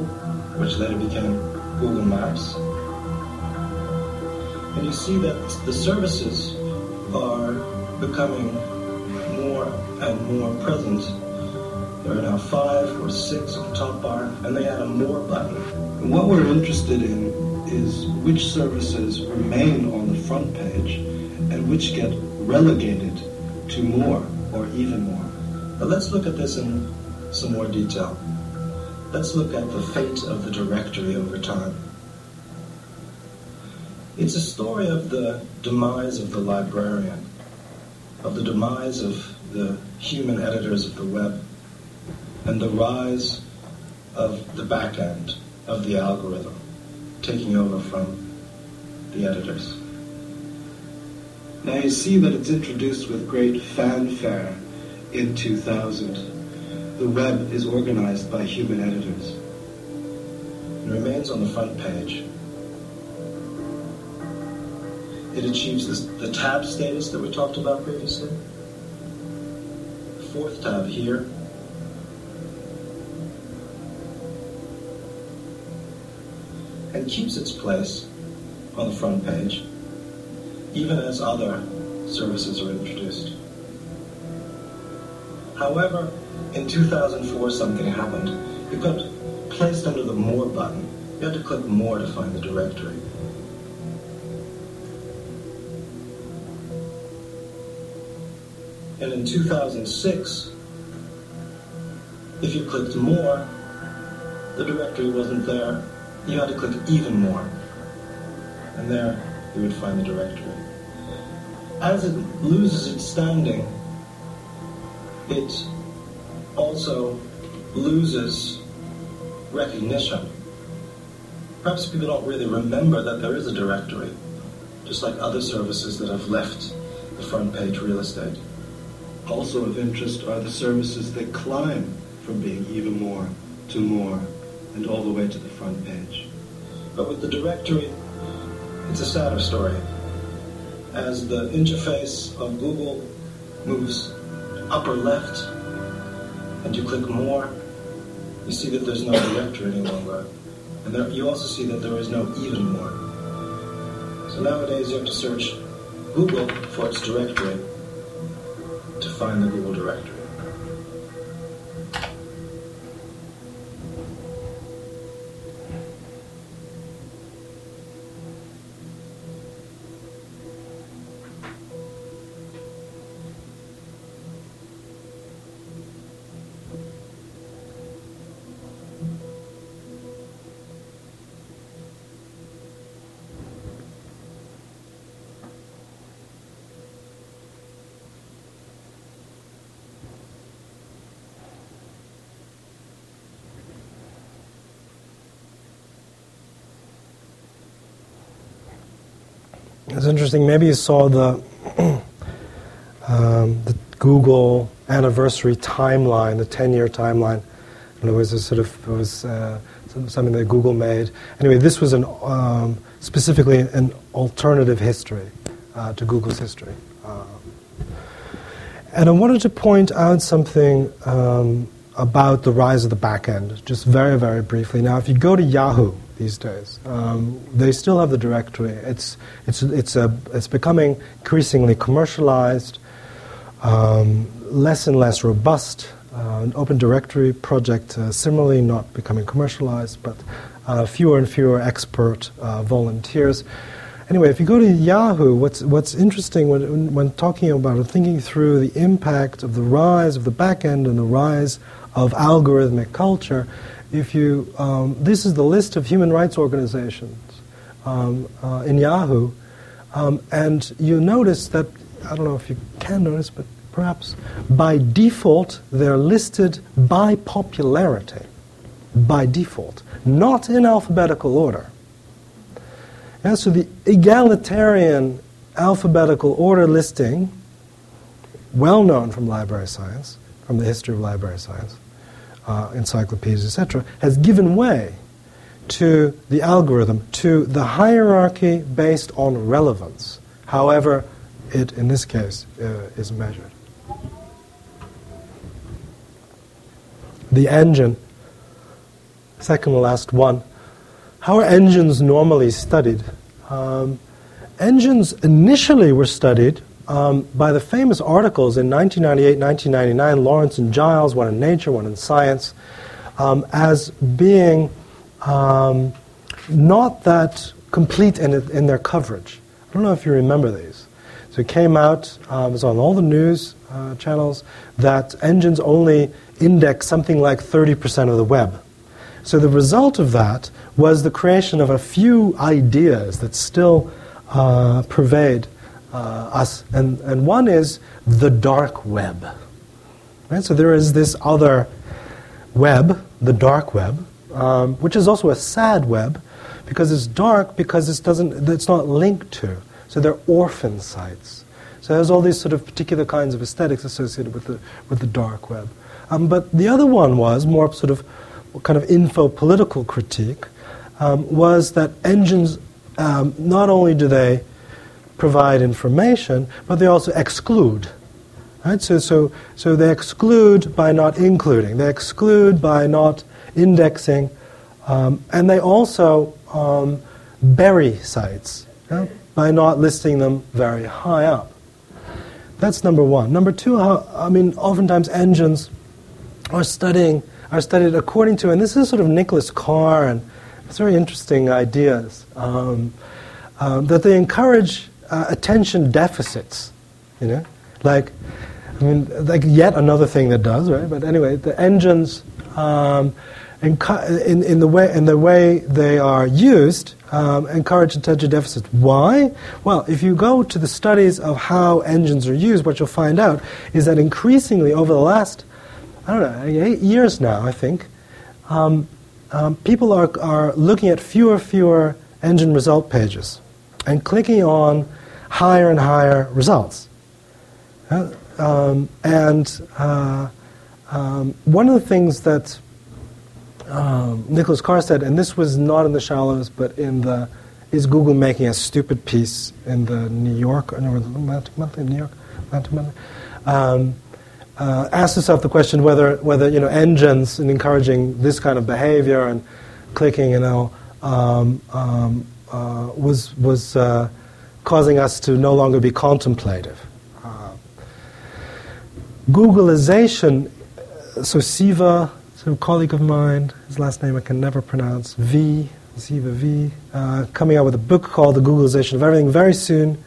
which later became Google Maps. And you see that the services are becoming more and more present there are now five or six on the top bar, and they add a more button. And what we're interested in is which services remain on the front page and which get relegated to more or even more. But let's look at this in some more detail. Let's look at the fate of the directory over time. It's a story of the demise of the librarian, of the demise of the human editors of the web, and the rise of the back end of the algorithm taking over from the editors. Now you see that it's introduced with great fanfare in 2000. The web is organized by human editors. It remains on the front page. It achieves this, the tab status that we talked about previously. The fourth tab here and keeps its place on the front page, even as other services are introduced. However, in 2004 something happened. You got placed under the More button. You had to click More to find the directory. And in 2006, if you clicked More, the directory wasn't there, you had to click even more. And there you would find the directory. As it loses its standing, it also loses recognition. Perhaps people don't really remember that there is a directory, just like other services that have left the front page real estate. Also of interest are the services that climb from being even more to more and all the way to the front page. But with the directory, it's a sadder story. As the interface of Google moves upper left and you click more, you see that there's no directory any longer. And there, you also see that there is no even more. So nowadays you have to search Google for its directory to find the Google directory. Interesting. Maybe you saw the [CLEARS THROAT] um, the Google anniversary timeline, the 10-year timeline. And it was a sort of it was uh, something that Google made. Anyway, this was an um, specifically an alternative history uh, to Google's history. Uh, and I wanted to point out something um, about the rise of the back end, just very, very briefly. Now, if you go to Yahoo, these days. Um, they still have the directory. It's, it's, it's, a, it's becoming increasingly commercialized, um, less and less robust. Uh, an open directory project uh, similarly not becoming commercialized, but uh, fewer and fewer expert uh, volunteers. Anyway, if you go to Yahoo, what's, what's interesting when, when talking about or thinking through the impact of the rise of the back end and the rise of algorithmic culture, if you, um, this is the list of human rights organizations um, uh, in Yahoo, um, and you notice that, I don't know if you can notice, but perhaps by default they're listed by popularity, by default, not in alphabetical order. And so the egalitarian alphabetical order listing, well known from library science, from the history of library science, uh, encyclopedias, etc., has given way to the algorithm, to the hierarchy based on relevance, however it, in this case, uh, is measured. The engine, second to last one. How are engines normally studied? Um, engines initially were studied um, by the famous articles in 1998, 1999, Lawrence and Giles, one in Nature, one in Science, um, as being um, not that complete in, in their coverage. I don't know if you remember these. So it came out, uh, it was on all the news uh, channels, that engines only index something like 30% of the web. So the result of that was the creation of a few ideas that still uh, pervade us. And, and one is the dark web. Right? So there is this other web, the dark web, um, which is also a sad web because it's dark because it doesn't, it's not linked to. So they're orphan sites. So there's all these sort of particular kinds of aesthetics associated with the, with the dark web. Um, but the other one was more sort of kind of info political critique, um, was that engines, um, not only do they provide information, but they also exclude. Right? So, so, so they exclude by not including, they exclude by not indexing, um, and they also um, bury sites by not listing them very high up. That's number one. Number two, how, I mean, oftentimes engines are studying are studied according to, and this is sort of Nicholas Carr and it's very interesting ideas um, um, that they encourage uh, attention deficits. You know, like I mean, like yet another thing that does right. But anyway, the engines um, in, in, the way, in the way they are used, um, encourage attention deficits. Why? Well, if you go to the studies of how engines are used, what you'll find out is that increasingly over the last, I don't know, eight years now, I think, um, um, people are, are looking at fewer fewer engine result pages and clicking on higher and higher results. Uh, um, and uh, um, one of the things that um, Nicholas Carr said, and this was not in the shallows, but in the is Google making a stupid piece in the New York, no, monthly New York, um, uh, asked itself the question whether whether you know engines in encouraging this kind of behavior and clicking, you know, um, um, was was uh, causing us to no longer be contemplative. Uh, Googleization, so Siva a colleague of mine, his last name I can never pronounce, V, Siva V, uh, coming out with a book called The Googleization of Everything very soon.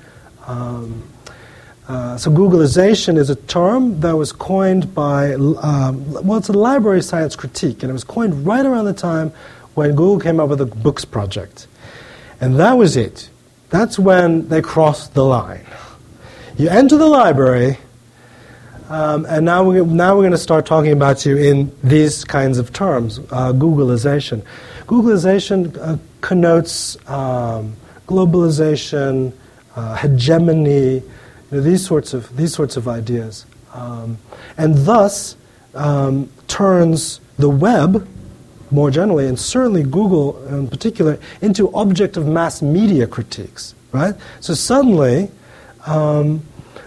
Um, uh, so Googleization is a term that was coined by, um, well, it's a library science critique, and it was coined right around the time when Google came up with the Books project. And that was it. That's when they crossed the line. You enter the library, um, and now we're, now we're going to start talking about you in these kinds of terms uh, Googleization. Googleization uh, connotes um, globalization, uh, hegemony, you know, these, sorts of, these sorts of ideas. Um, and thus um, turns the web, more generally, and certainly Google in particular, into object of mass media critiques. Right? So suddenly, um,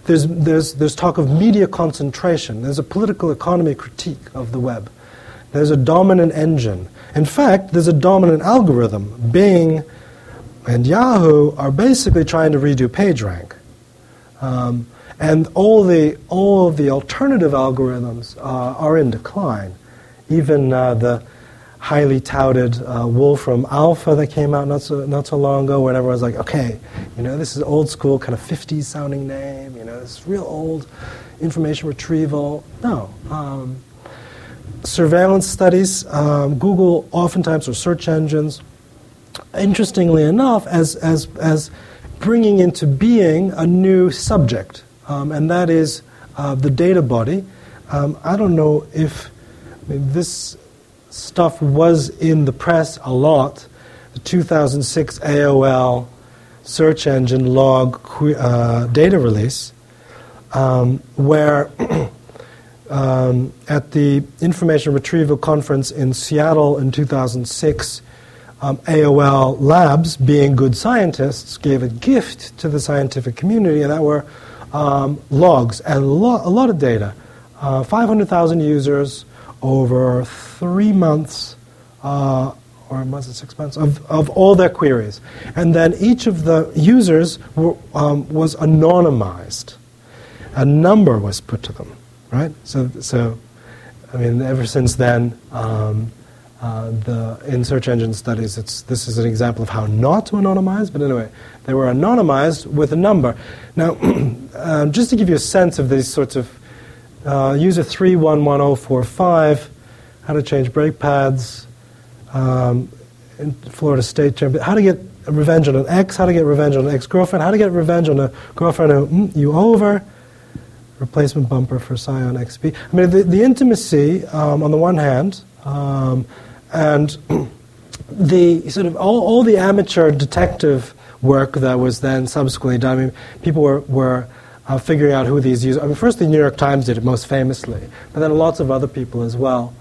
there's, there's, there's talk of media concentration. There's a political economy critique of the web. There's a dominant engine. In fact, there's a dominant algorithm. Bing and Yahoo are basically trying to redo PageRank. Um, and all the, all of the alternative algorithms uh, are in decline. Even uh, the highly touted uh, Wolfram Alpha that came out not so, not so long ago, where everyone's like, okay, you know, this is old school, kind of 50s sounding name, you know, this real old information retrieval. No. Um, surveillance studies, um, Google oftentimes, or search engines, interestingly enough, as, as, as bringing into being a new subject, um, and that is uh, the data body. Um, I don't know if I mean, this stuff was in the press a lot. The 2006 AOL search engine log uh, data release, um, where [CLEARS THROAT] um, at the Information Retrieval Conference in Seattle in 2006, um, AOL Labs, being good scientists, gave a gift to the scientific community, and that were um, logs and lo- a lot of data. Uh, 500,000 users, over three months, uh, or was it six months, of, of all their queries. And then each of the users were, um, was anonymized. A number was put to them, right? So, so I mean, ever since then, um, uh, the, in search engine studies, it's, this is an example of how not to anonymize, but anyway, they were anonymized with a number. Now, [CLEARS THROAT] uh, just to give you a sense of these sorts of uh, user 311045, how to change brake pads, um, in Florida State Champion, how to get revenge on an ex, how to get revenge on an ex-girlfriend, how to get revenge on a girlfriend who mm, you over, replacement bumper for Scion xB. I mean, the, the intimacy um, on the one hand, um, and [CLEARS THROAT] the sort of all, all the amateur detective work that was then subsequently done. I mean, people were, were uh, figuring out who these users. I mean, first the New York Times did it most famously, but then lots of other people as well.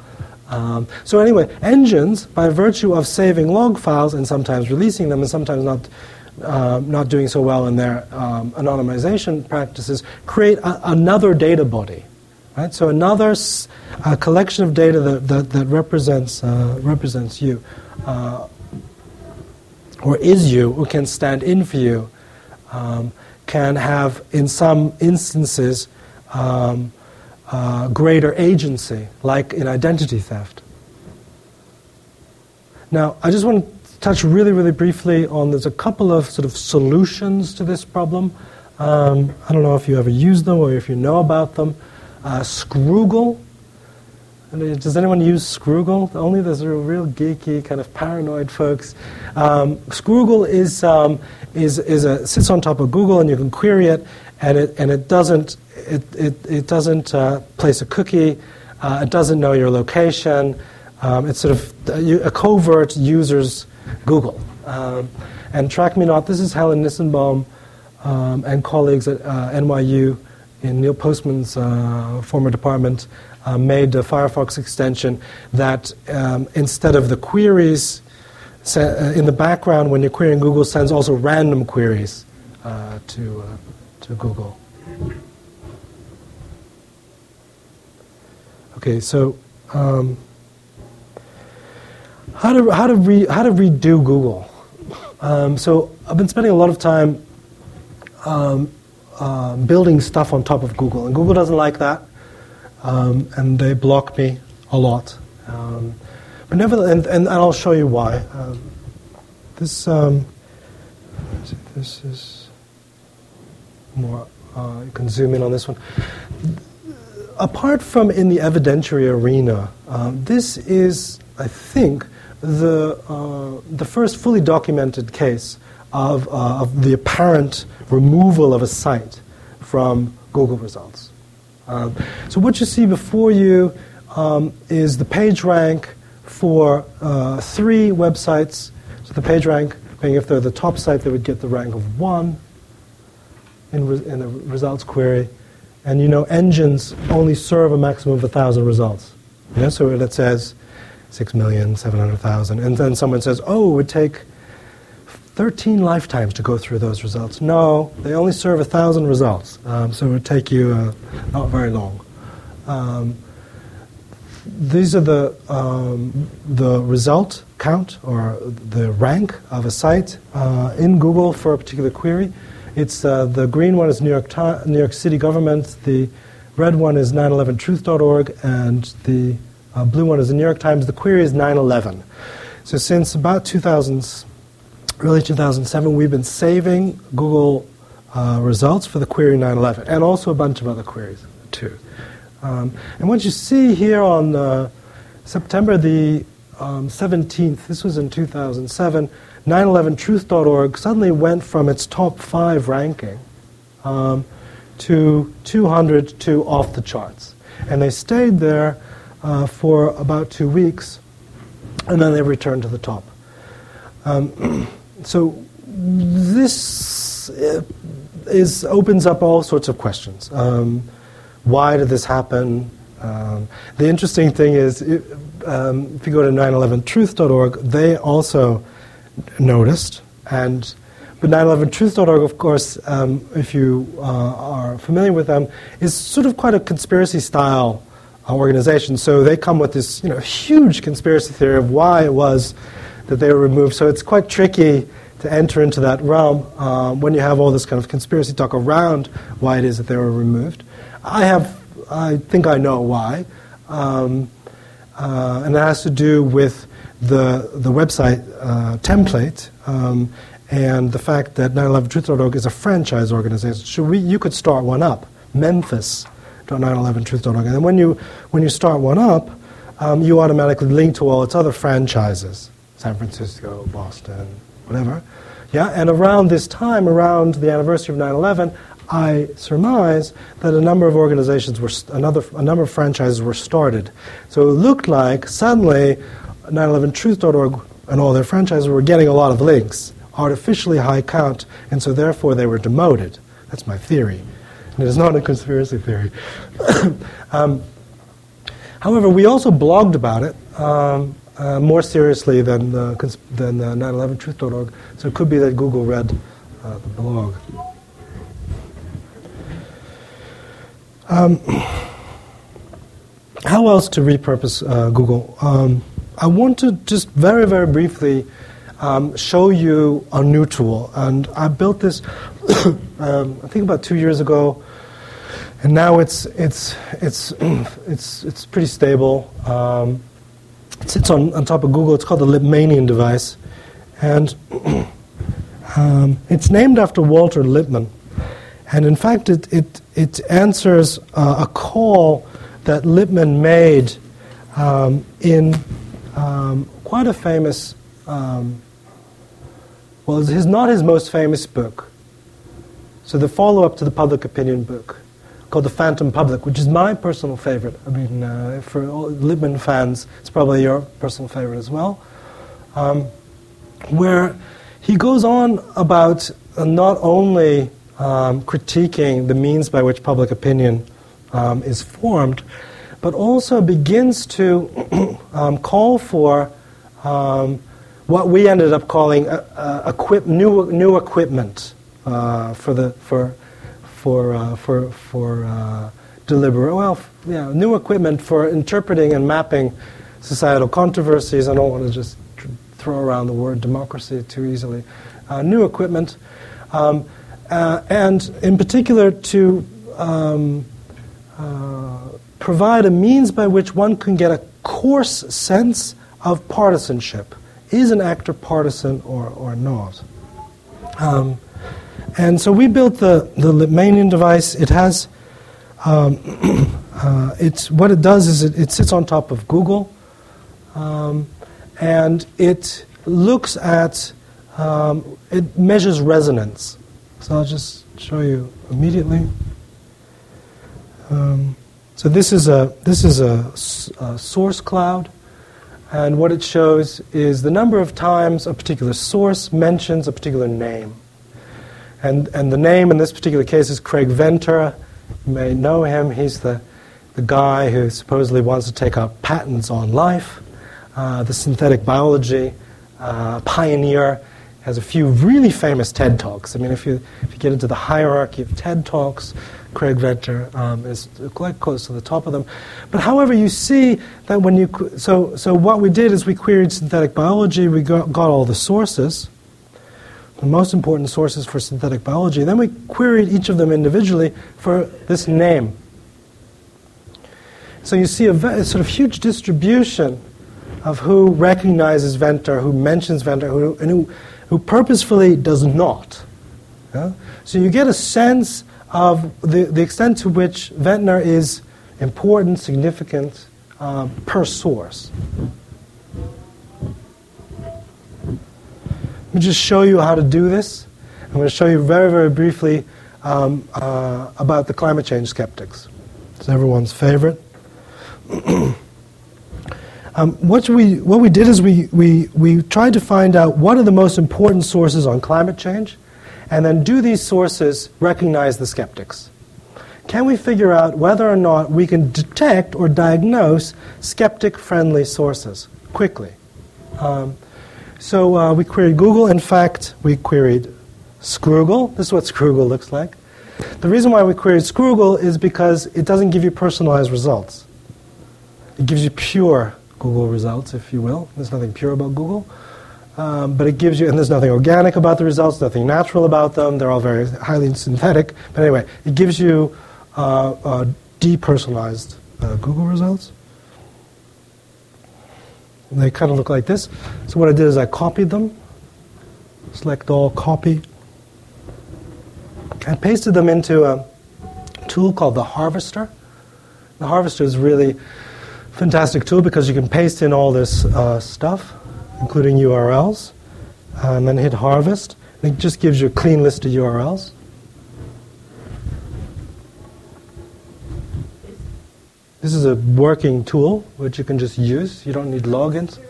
Um, so anyway, engines, by virtue of saving log files and sometimes releasing them, and sometimes not. Uh, not doing so well in their um, anonymization practices, create a, another data body, right? So another collection of data that, that, that represents uh, represents you, uh, or is you, who can stand in for you, um, can have, in some instances, um, uh, greater agency, like in identity theft. Now, I just want to touch really, really briefly on there's a couple of sort of solutions to this problem. Um, I don't know if you ever use them or if you know about them. Uh, Scroogle Does anyone use Scroogle? Only those are real geeky, kind of paranoid folks. Um, Scroogle is, um, is, is a, sits on top of Google, and you can query it, and it, and it doesn't, it, it, it doesn't uh, place a cookie, uh, it doesn't know your location. Um, it's sort of a, a covert user's Google. Um, and Track Me Not, this is Helen Nissenbaum um, and colleagues at uh, NYU in Neil Postman's uh, former department uh, made a Firefox extension that um, instead of the queries uh, in the background when you're querying Google sends also random queries uh, to, uh, to Google. Okay, so um, how to how to re, how to redo Google. Um, so I've been spending a lot of time um, uh, building stuff on top of Google, and Google doesn't like that um, and they block me a lot. Um, but never, and, and I'll show you why. Um, this um, this is more. Uh, you can zoom in on this one. Apart from in the evidentiary arena, um, this is, I think, the uh, the first fully documented case of, uh, of the apparent removal of a site from Google results. Um, so what you see before you um, is the page rank for uh, three websites. So the page rank being if they're the top site, they would get the rank of one in, re- in a results query. And you know, engines only serve a maximum of 1,000 results. Yeah, so it says 6,700,000. And then someone says, oh, it would take 13 lifetimes to go through those results. No, they only serve a thousand results, um, so it would take you uh, not very long. Um, these are the, um, the result count or the rank of a site uh, in Google for a particular query. It's uh, the green one is New York, New York City government, the red one is 911truth.org, and the uh, blue one is the New York Times. The query is 911. So since about 2000 early 2007, we've been saving Google uh, results for the query 911 and also a bunch of other queries too. Um, and what you see here on uh, September the um, 17th, this was in 2007, 911truth.org suddenly went from its top five ranking um, to 200 to off the charts. And they stayed there uh, for about two weeks, and then they returned to the top. [CLEARS THROAT] So this uh, is opens up all sorts of questions. Um, why did this happen? Um, the interesting thing is, it, um, if you go to 911truth.org, they also noticed, and but 911truth.org, of course, um, if you uh, are familiar with them, is sort of quite a conspiracy style uh, organization. So they come with this, you know, huge conspiracy theory of why it was that they were removed. So it's quite tricky to enter into that realm um, when you have all this kind of conspiracy talk around why it is that they were removed. I have, I think I know why, um, uh, and it has to do with the the website uh, template. Um, and the fact that 911truth.org is a franchise organization. So we, you could start one up, Memphis.911truth.org. And then when you, when you start one up, um, you automatically link to all its other franchises. San Francisco, Boston, whatever. Yeah, and around this time, around the anniversary of 9/11, I surmise that a number of organizations were another a number of franchises were started. So it looked like suddenly 911truth.org and all their franchises were getting a lot of links, artificially high count, and so therefore they were demoted. That's my theory. And it is not a conspiracy theory. [COUGHS] um, however, we also blogged about it. Um, uh, more seriously than, uh, than uh, 911truth.org. So it could be that Google read uh, the blog. Um, how else to repurpose uh, Google? Um, I want to just very, very briefly um, show you a new tool. And I built this, [COUGHS] um, I think about two years ago, and now it's, it's, it's, [COUGHS] it's, it's pretty stable. It sits on, on top of Google. It's called the Lippmannian device. And [CLEARS THROAT] um, it's named after Walter Lippmann. And in fact, it, it, it answers uh, a call that Lippmann made um, in um, quite a famous, um, well, it's not his most famous book. So the follow-up to the public opinion book called The Phantom Public, which is my personal favorite. I mean, uh, for all Lippmann fans, it's probably your personal favorite as well. Um, where he goes on about uh, not only um, critiquing the means by which public opinion um, is formed, but also begins to [CLEARS THROAT] um, call for um, what we ended up calling uh, uh, equip, new, new equipment uh, for the for for uh, for for uh, deliberate well yeah new equipment for interpreting and mapping societal controversies. I don't want to just tr- throw around the word democracy too easily. Uh, new equipment, um, uh, and in particular to um, uh, provide a means by which one can get a coarse sense of partisanship. Is an actor partisan or, or not? Um, and so we built the, the Lippmannian device. It has, um, [CLEARS THROAT] uh, it's, what it does is it, it sits on top of Google, um, and it looks at, um, it measures resonance. So I'll just show you immediately. Um, so this is a this is a, a, source cloud, and what it shows is the number of times a particular source mentions a particular name. And, and the name in this particular case is Craig Venter. You may know him. He's the, the guy who supposedly wants to take up patents on life, uh, the synthetic biology uh, pioneer. Has a few really famous TED Talks. I mean, if you, if you get into the hierarchy of TED Talks, Craig Venter um, is quite close to the top of them. But however, you see that when you. So, so what we did is we queried synthetic biology, we got, got all the sources the most important sources for synthetic biology. Then we queried each of them individually for this name. So you see a, a sort of huge distribution of who recognizes Venter, who mentions Venter, who, and who, who purposefully does not. Yeah? So you get a sense of the, the extent to which Venter is important, significant uh, per source. Let me just show you how to do this. I'm going to show you very, very briefly um, uh, about the climate change skeptics. It's everyone's favorite. [CLEARS THROAT] um, what, we, what we did is we, we, we tried to find out what are the most important sources on climate change, and then do these sources recognize the skeptics? Can we figure out whether or not we can detect or diagnose skeptic friendly sources quickly? Um, so uh, we queried Google. In fact, we queried Scroogle. This is what Scroogle looks like. The reason why we queried Scroogle is because it doesn't give you personalized results. It gives you pure Google results, if you will. There's nothing pure about Google. Um, but it gives you, and there's nothing organic about the results, nothing natural about them. They're all very highly synthetic. But anyway, it gives you uh, uh, depersonalized uh, Google results. They kind of look like this. So what I did is I copied them, select all, copy, and pasted them into a tool called the Harvester. The Harvester is really fantastic tool because you can paste in all this uh, stuff, including URLs, and then hit Harvest. And it just gives you a clean list of URLs. This is a working tool which you can just use. You don't need logins.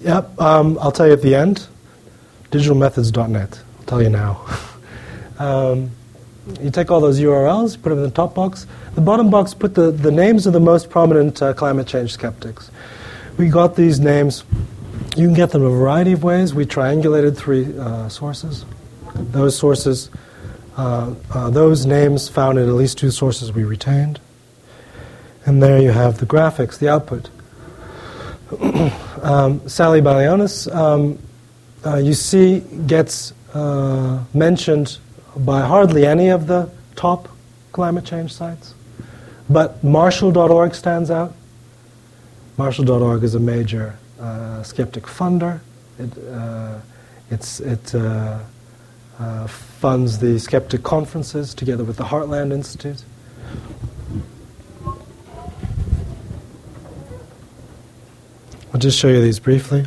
Yep, um, I'll tell you at the end. Digitalmethods.net. I'll tell you now. [LAUGHS] um, you take all those URLs, put them in the top box. The bottom box, put the, the names of the most prominent uh, climate change skeptics. We got these names. You can get them a variety of ways. We triangulated three uh, sources. Those sources those names found in at least two sources we retained. And there you have the graphics, the output. [CLEARS THROAT] um, Sallie Baliunas, um, uh, you see, gets uh, mentioned by hardly any of the top climate change sites. But Marshall.org stands out. Marshall.org is a major uh, skeptic funder. It, uh, it's, it uh, funds the skeptic conferences together with the Heartland Institute. I'll just show you these briefly.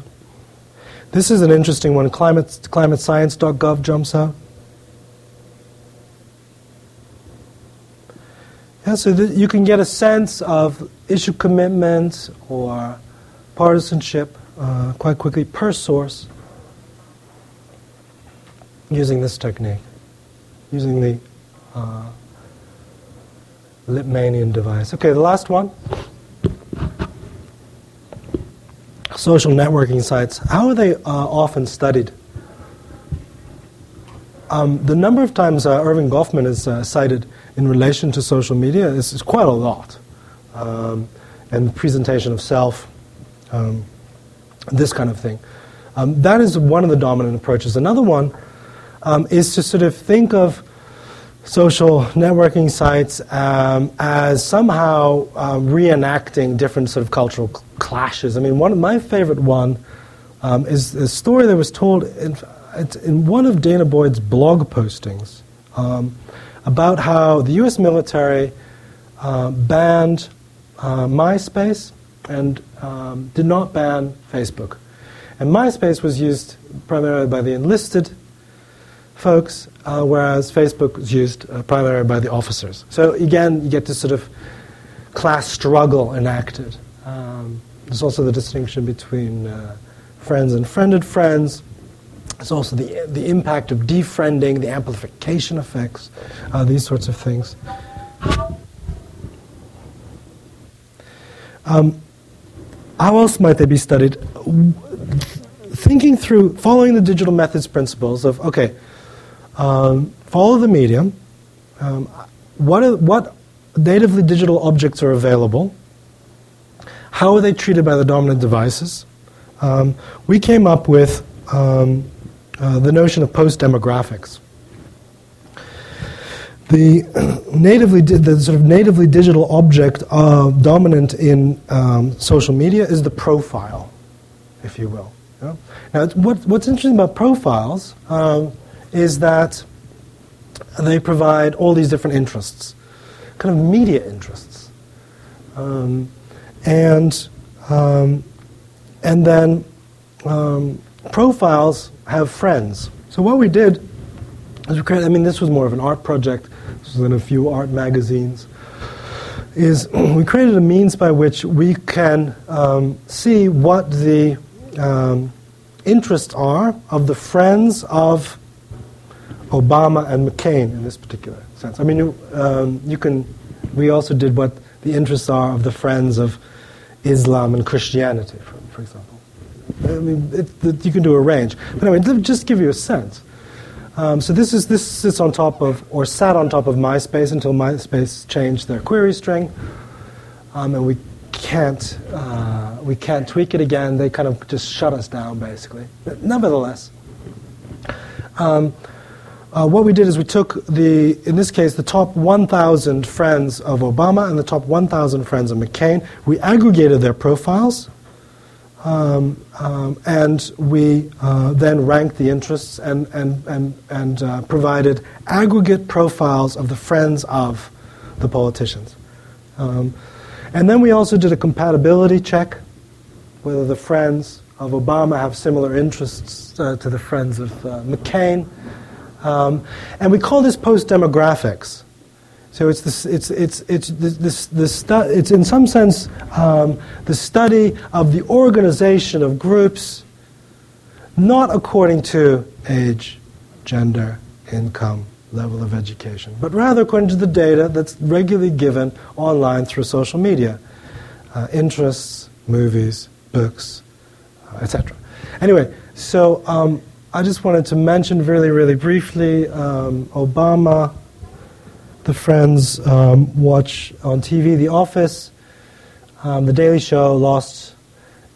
This is an interesting one. Climate, climatescience.gov jumps out. Yeah, so th- you can get a sense of issue commitment or partisanship uh, quite quickly per source using this technique, using the uh, Lippmannian device. Okay, the last one. Social networking sites. How are they uh, often studied? Um, the number of times uh, Erving Goffman is uh, cited in relation to social media is, is quite a lot. Um, and the presentation of self, um, this kind of thing. Um, that is one of the dominant approaches. Another one um, is to sort of think of social networking sites um, as somehow um, reenacting different sort of cultural cl- clashes. I mean, one of my favorite one um, is a story that was told in, in one of danah boyd's blog postings um, about how the U.S. military uh, banned uh, MySpace and did not ban Facebook. And MySpace was used primarily by the enlisted folks, uh, whereas Facebook is used uh, primarily by the officers. So again, you get this sort of class struggle enacted. Um, there's also the distinction between uh, friends and friended friends. There's also the, the impact of defriending, the amplification effects, uh, these sorts of things. Um, how else might they be studied? Thinking through, following the digital methods principles of, okay, um, follow the medium. Um, what, are, what natively digital objects are available? How are they treated by the dominant devices? Um, we came up with um, uh, the notion of post demographics. The [CLEARS THROAT] natively the sort of natively digital object uh, dominant in um, social media is the profile, if you will. Yeah? Now, what, what's interesting about profiles um, is that they provide all these different interests, kind of media interests. Um, and, um, and then um, profiles have friends. So what we did is we created, I mean, this was more of an art project. This was in a few art magazines. Is [CLEARS THROAT] we created a means by which we can um, see what the um, interests are of the friends of Obama and McCain in this particular sense. I mean, you, um, you can. We also did what the interests are of the friends of Islam and Christianity, for, for example. I mean, it, it, you can do a range. But anyway, just give you a sense. Um, so this is this sits on top of or sat on top of MySpace until MySpace changed their query string, um, and we can't uh, we can't tweak it again. They kind of just shut us down basically. But nevertheless. Um, uh, what we did is we took the, in this case, the top 1,000 friends of Obama and the top 1,000 friends of McCain. We aggregated their profiles, um, um, and we uh, then ranked the interests and, and, and, and uh, provided aggregate profiles of the friends of the politicians. Um, and then we also did a compatibility check, whether the friends of Obama have similar interests uh, to the friends of uh, McCain. Um, and we call this post demographics. So it's this, it's it's it's this, this, stu- it's in some sense um, the study of the organization of groups, not according to age, gender, income, level of education, but rather according to the data that's regularly given online through social media, uh, interests, movies, books, uh, etc. Anyway, so um, I just wanted to mention really, really briefly um, Obama, the Friends um, watch on TV The Office, um, The Daily Show, Lost,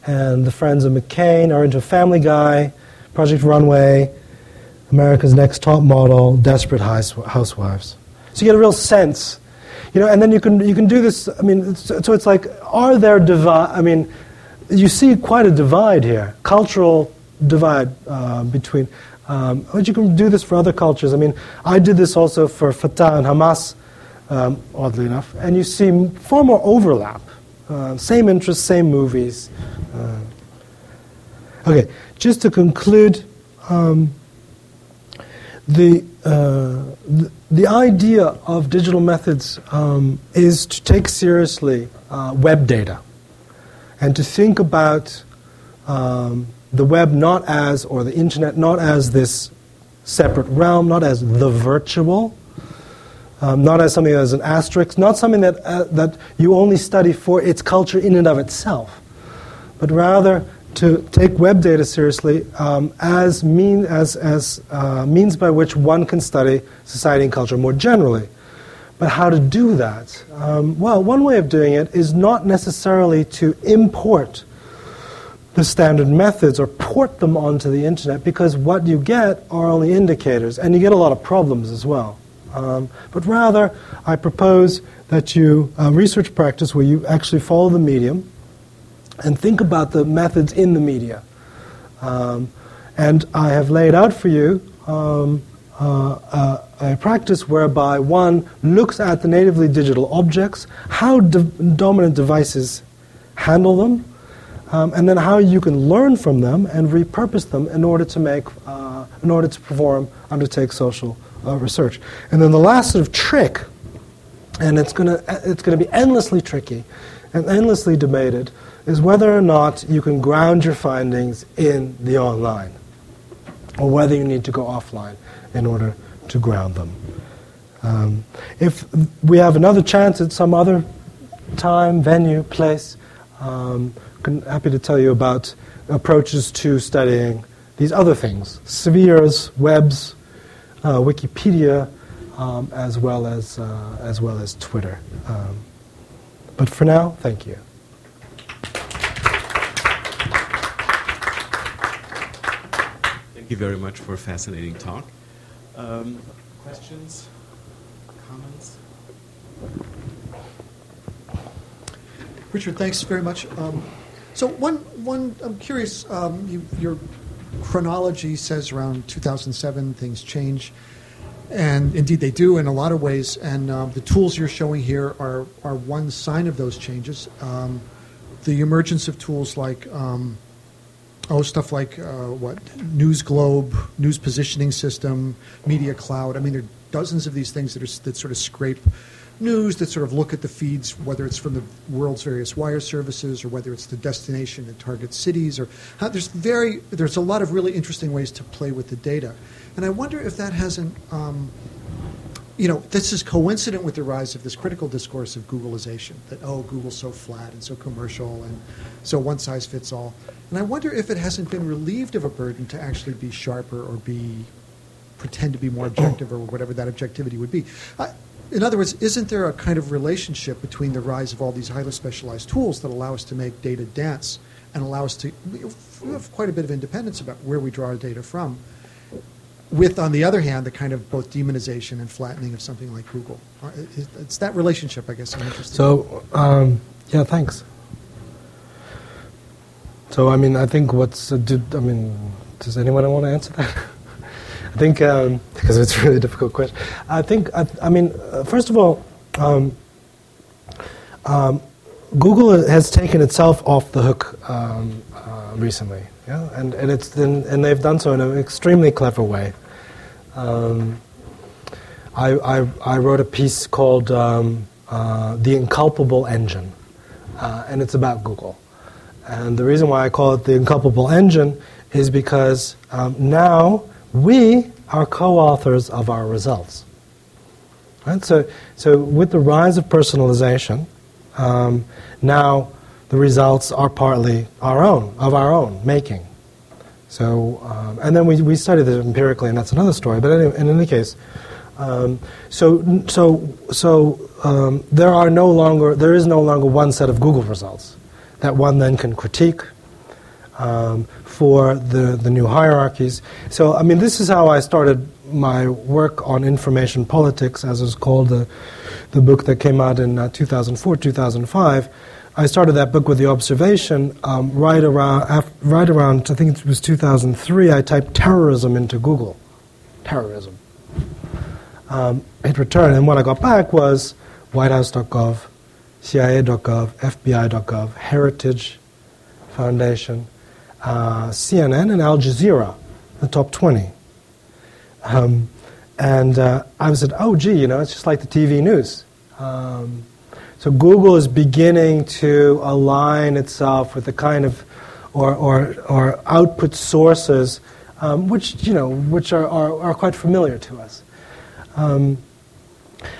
and the Friends of McCain are into Family Guy, Project Runway, America's Next Top Model, Desperate Housewives. So you get a real sense, you know, and then you can you can do this. I mean, so it's like, are there divide? I mean, you see quite a divide here, cultural divide uh, between. Um, but you can do this for other cultures. I mean, I did this also for Fatah and Hamas, um, oddly enough, and you see far more overlap. Uh, same interests, same movies, uh, Okay, just to conclude, um, the, uh, the, the idea of digital methods um, is to take seriously uh, web data and to think about um, the web not as, or the internet not as this separate realm, not as the virtual, um, not as something as an asterisk, not something that, uh, that you only study for its culture in and of itself, but rather to take web data seriously um, as, mean, as, as uh, means by which one can study society and culture more generally. But how to do that? Um, well, one way of doing it is not necessarily to import the standard methods or port them onto the internet because what you get are only indicators, and you get a lot of problems as well. Um, but rather, I propose that you uh, research practice where you actually follow the medium and think about the methods in the media. Um, and I have laid out for you um, uh, uh, a practice whereby one looks at the natively digital objects, how de- dominant devices handle them, um, and then how you can learn from them and repurpose them in order to make, uh, in order to perform, undertake social uh, research. And then the last sort of trick, and it's going to it's to be endlessly tricky and endlessly debated, is whether or not you can ground your findings in the online, or whether you need to go offline in order to ground them. Um, if we have another chance at some other time, venue, place, um, happy to tell you about approaches to studying these other things spheres, webs, uh, Wikipedia, um, as, well as, uh, as well as Twitter. Um, but for now, thank you. Thank you very much for a fascinating talk. Um, questions? Comments? Richard, thanks very much. So one, one, I'm curious. Um, you, your chronology says around 2007 things change, and indeed they do in a lot of ways. And um, the tools you're showing here are are one sign of those changes. Um, the emergence of tools like um, oh stuff like uh, what News Globe, News Positioning System, Media Cloud. I mean, there are dozens of these things that are that sort of scrape news that sort of look at the feeds, whether it's from the world's various wire services or whether it's the destination and target cities. Or how, there's very there's a lot of really interesting ways to play with the data, and I wonder if that hasn't. Um, you know, this is coincident with the rise of this critical discourse of Googleization that, oh, Google's so flat and so commercial and so one size fits all. And I wonder if it hasn't been relieved of a burden to actually be sharper or be pretend to be more objective or whatever that objectivity would be. I, in other words, isn't there a kind of relationship between the rise of all these highly specialized tools that allow us to make data dense and allow us to have quite a bit of independence about where we draw our data from, with, on the other hand, the kind of both demonization and flattening of something like Google? Uh, it's that relationship, I guess, I'm interested So, um, yeah, thanks. So, I mean, I think what's, uh, did, I mean, does anyone want to answer that? [LAUGHS] Think um, [LAUGHS] because it's a really difficult question. I think I, I mean, uh, first of all, um, um, Google has taken itself off the hook um, uh, recently, yeah, and and it's and they've done so in an extremely clever way. Um, I, I, I wrote a piece called um, uh, "The Inculpable Engine," uh, and it's about Google. And the reason why I call it the inculpable engine is because now we are co authors of our results. Right? So, so, with the rise of personalization, um, now the results are partly our own, of our own making. So, um, and then we, we study this empirically, and that's another story. But anyway, in any case, um, so so so um, there are no longer there is no longer one set of Google results that one then can critique um, for the, the new hierarchies. So, I mean, this is how I started my work on information politics, as was called the, the book that came out in uh, 2004, 2005. I started that book with the observation um, right around, after, right around, I think it was 2003. I typed terrorism into Google, terrorism. Um, it returned, and what I got back was WhiteHouse.gov, CIA.gov, FBI.gov, Heritage Foundation, uh, CNN and Al Jazeera, the top 20. Um, and uh, I said, oh, gee, you know, it's just like the TV news. Um, so Google is beginning to align itself with the kind of, or, or, or output sources, um, which, you know, which are, are, are quite familiar to us. Um,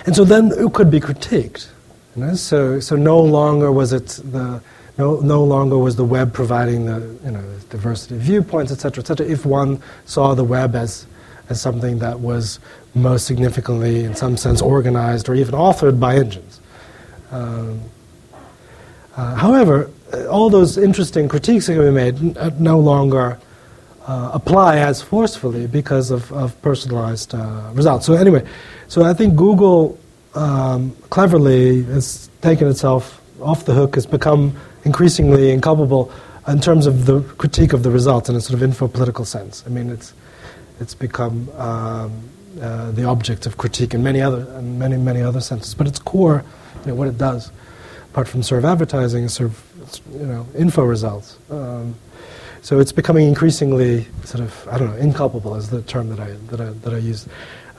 and so then it could be critiqued. You know? So, so no longer was it the, no, no longer was the web providing the you know, diversity of viewpoints, et cetera, et cetera, if one saw the web as, as something that was most significantly, in some sense, organized or even authored by engines. Um, uh, however, all those interesting critiques that can be made n- uh, no longer uh, apply as forcefully because of, of personalized uh, results. So anyway, so I think Google um, cleverly has taken itself off the hook, has become increasingly inculpable in terms of the critique of the results in a sort of info-political sense. I mean, it's it's become um, uh, the object of critique in many other in many many other senses. But its core, you know, what it does, apart from sort of advertising, is sort of you know info results. Um, so it's becoming increasingly sort of I don't know inculpable is the term that I that I that I use.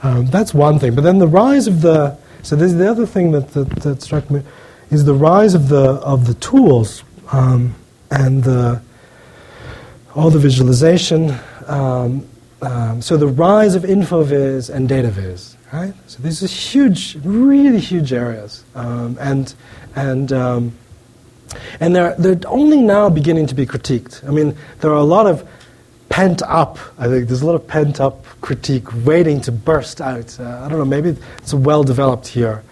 Um, that's one thing. But then the rise of the so this is the other thing that, that, that struck me is the rise of the of the tools um, and the all the visualization. Um, um, so the rise of InfoVis and DataVis, right? So these are huge, really huge areas, um, and and um, and they're they're only now beginning to be critiqued. I mean, there are a lot of pent up. I think there's a lot of pent up critique waiting to burst out. Uh, I don't know. Maybe it's well developed here.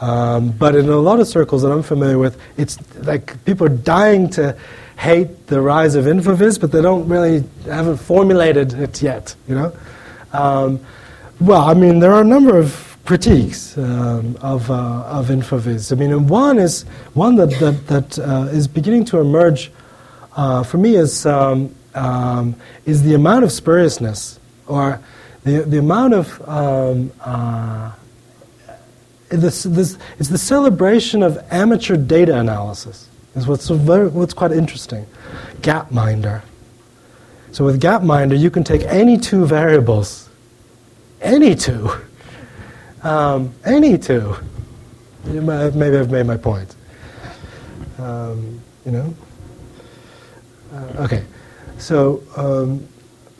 Um, but in a lot of circles that I'm familiar with, it's like people are dying to hate the rise of InfoVis, but they don't really haven't formulated it yet. You know, um, well, I mean, there are a number of critiques um, of uh, of InfoVis. I mean, one is one that that, that uh, is beginning to emerge uh, for me is um, um, is the amount of spuriousness or the the amount of um, uh, this, this, it's the celebration of amateur data analysis. Is what's, very, what's quite interesting. Gapminder. So with Gapminder, you can take any two variables, any two, um, any two. Maybe I've made my point. Um, you know. Uh, okay, so um,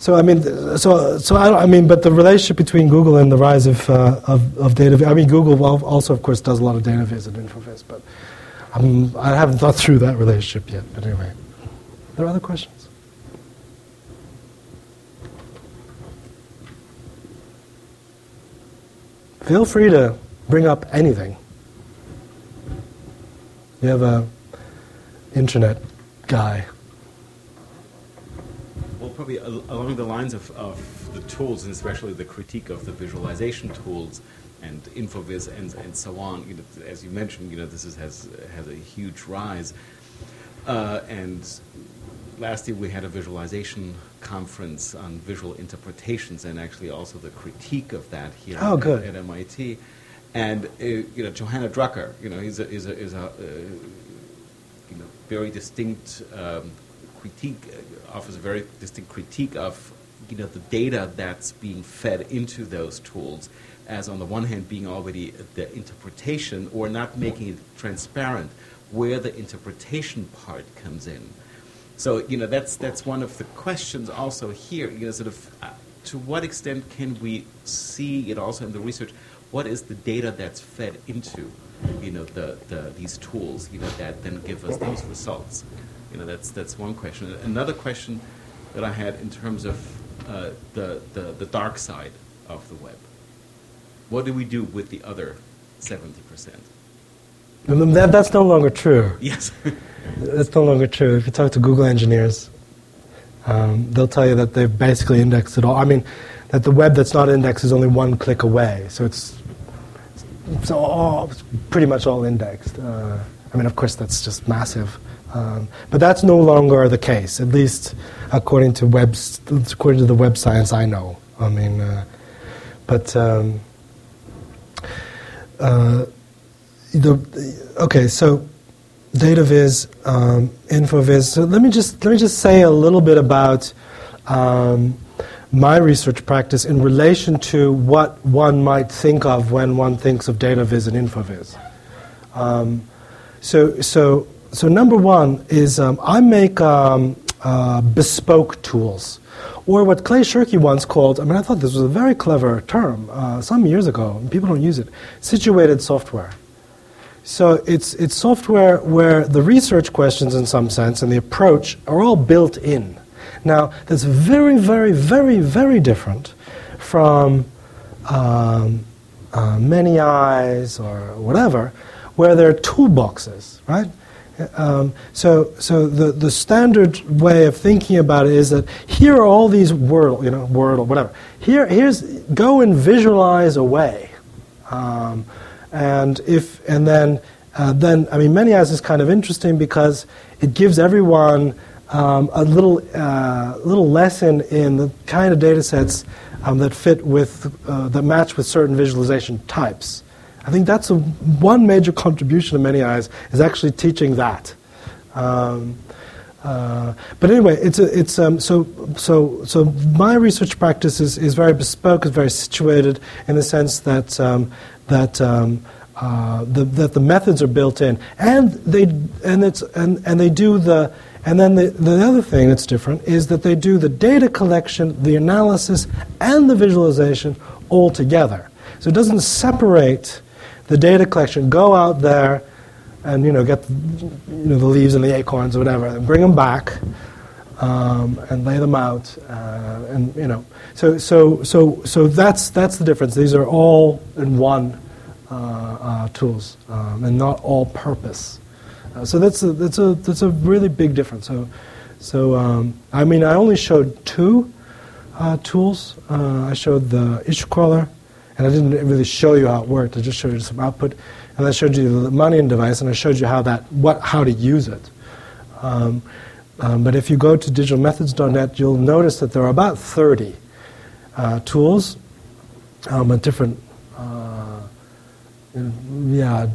so I mean, so so I, I, mean, but the relationship between Google and the rise of uh, of, of data. I mean, Google also, of course, does a lot of data viz and InfoVis, but I'm, I haven't thought through that relationship yet. But anyway, are there other questions? Feel free to bring up anything. You have a internet guy probably along the lines of, of the tools, and especially the critique of the visualization tools and InfoVis and, and so on. You know, as you mentioned, you know, this is, has, has a huge rise. Uh, and last year we had a visualization conference on visual interpretations and actually also the critique of that here oh, at, at, MIT. And uh, you know, Johanna Drucker, you know, is a, is a, is a uh, you know, very distinct um, critique offers a very distinct critique of you know the data that's being fed into those tools as on the one hand being already the interpretation or not making it transparent where the interpretation part comes in. So you know that's that's one of the questions also here you know sort of uh, to what extent can we see it also in the research what is the data that's fed into you know the, the these tools you know that then give us those results you know, that's, that's one question. Another question that I had in terms of uh, the, the, the dark side of the web. What do we do with the other 70%? That, that's no longer true. Yes. [LAUGHS] that's no longer true. If you talk to Google engineers, um, they'll tell you that they've basically indexed it all. I mean, that the web that's not indexed is only one click away. So it's, it's, all, it's pretty much all indexed. Uh, I mean, of course, that's just massive. Um, but that's no longer the case, at least according to web, according to the web science I know. I mean, uh, but um, uh, the, okay, so DataViz, um, InfoViz. So let me just let me just say a little bit about um, my research practice in relation to what one might think of when one thinks of DataViz and InfoViz. Um, so, so, so number one is um, I make um, uh, bespoke tools, or what Clay Shirky once called. I mean, I thought this was a very clever term uh, some years ago. And people don't use it. Situated software. So it's, it's software where the research questions, in some sense, and the approach are all built in. Now, that's very, very, very, very different from um, uh, many eyes or whatever, where there are toolboxes, right? Um, so, so the, the standard way of thinking about it is that here are all these word, you know, word or whatever. Here, here's go and visualize away, um, and if and then uh, then I mean, many eyes is kind of interesting because it gives everyone um, a little, uh, little lesson in the kind of data sets um, that fit with, uh, that match with certain visualization types. I think that's a, one major contribution of Many Eyes is actually teaching that. Um, uh, but anyway, it's a, it's um, so so so. My research practice is, is very bespoke, is very situated in the sense that um, that um, uh, the, that the methods are built in, and they and it's and, and they do the and then the, the other thing that's different is that they do the data collection, the analysis, and the visualization all together. So it doesn't separate the data collection, go out there and you know get you know, the leaves and the acorns or whatever, and bring them back um, and lay them out, uh, and you know. So so so so that's that's the difference. These are all in one uh, uh, tools um, and not all purpose. Uh, so that's a, that's a that's a really big difference. So, so um, I mean, I only showed two uh, tools. Uh, I showed the issue crawler, and I didn't really show you how it worked. I just showed you some output, and I showed you the Lippmannian device, and I showed you how that what how to use it. Um, um, but if you go to digitalmethods.net, you'll notice that there are about 30 uh, tools um, different uh, yeah,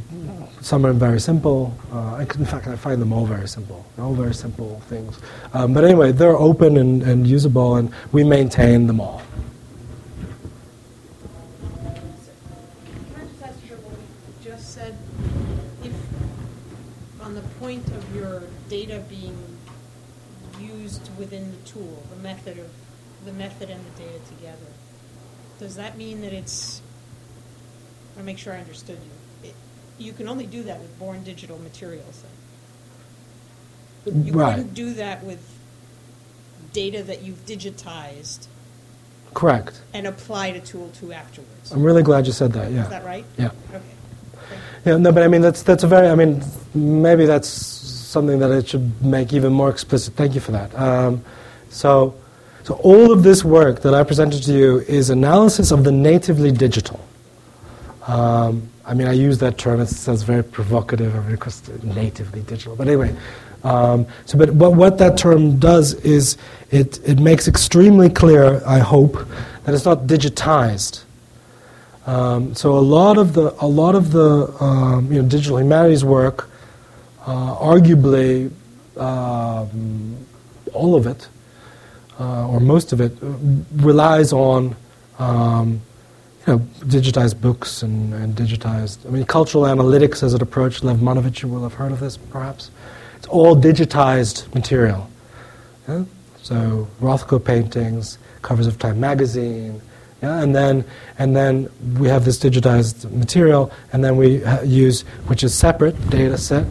some are very simple. Uh, in fact, I find them all very simple. They're all very simple things. Um, but anyway, they're open and, and usable, and we maintain them all. Data being used within the tool, the method of the method and the data together, does that mean that it's I want to make sure I understood you. It, you can only do that with born digital materials. Then. You right. couldn't do that with data that you've digitized. Correct. And applied a tool to afterwards. I'm really glad you said that. Yeah. Is that right? Yeah. Okay. Yeah. No, but I mean that's that's a very. I mean, maybe that's something that I should make even more explicit. Thank you for that. Um, so. So all of this work that I presented to you is analysis of the natively digital. Um, I mean, I use that term. It sounds very provocative because natively digital. But anyway, um, so but, but what that term does is it, it makes extremely clear, I hope, that it's not digitized. Um, so a lot of the a lot of the um, you know digital humanities work, uh, arguably um, all of it uh, or most of it, relies on um, you know, digitized books and, and, digitized. I mean, cultural analytics as an approach. Lev Manovich, you will have heard of this, perhaps. It's all digitized material. Yeah? So Rothko paintings, covers of Time magazine, yeah? and then and then we have this digitized material, and then we ha- use, which is separate data set,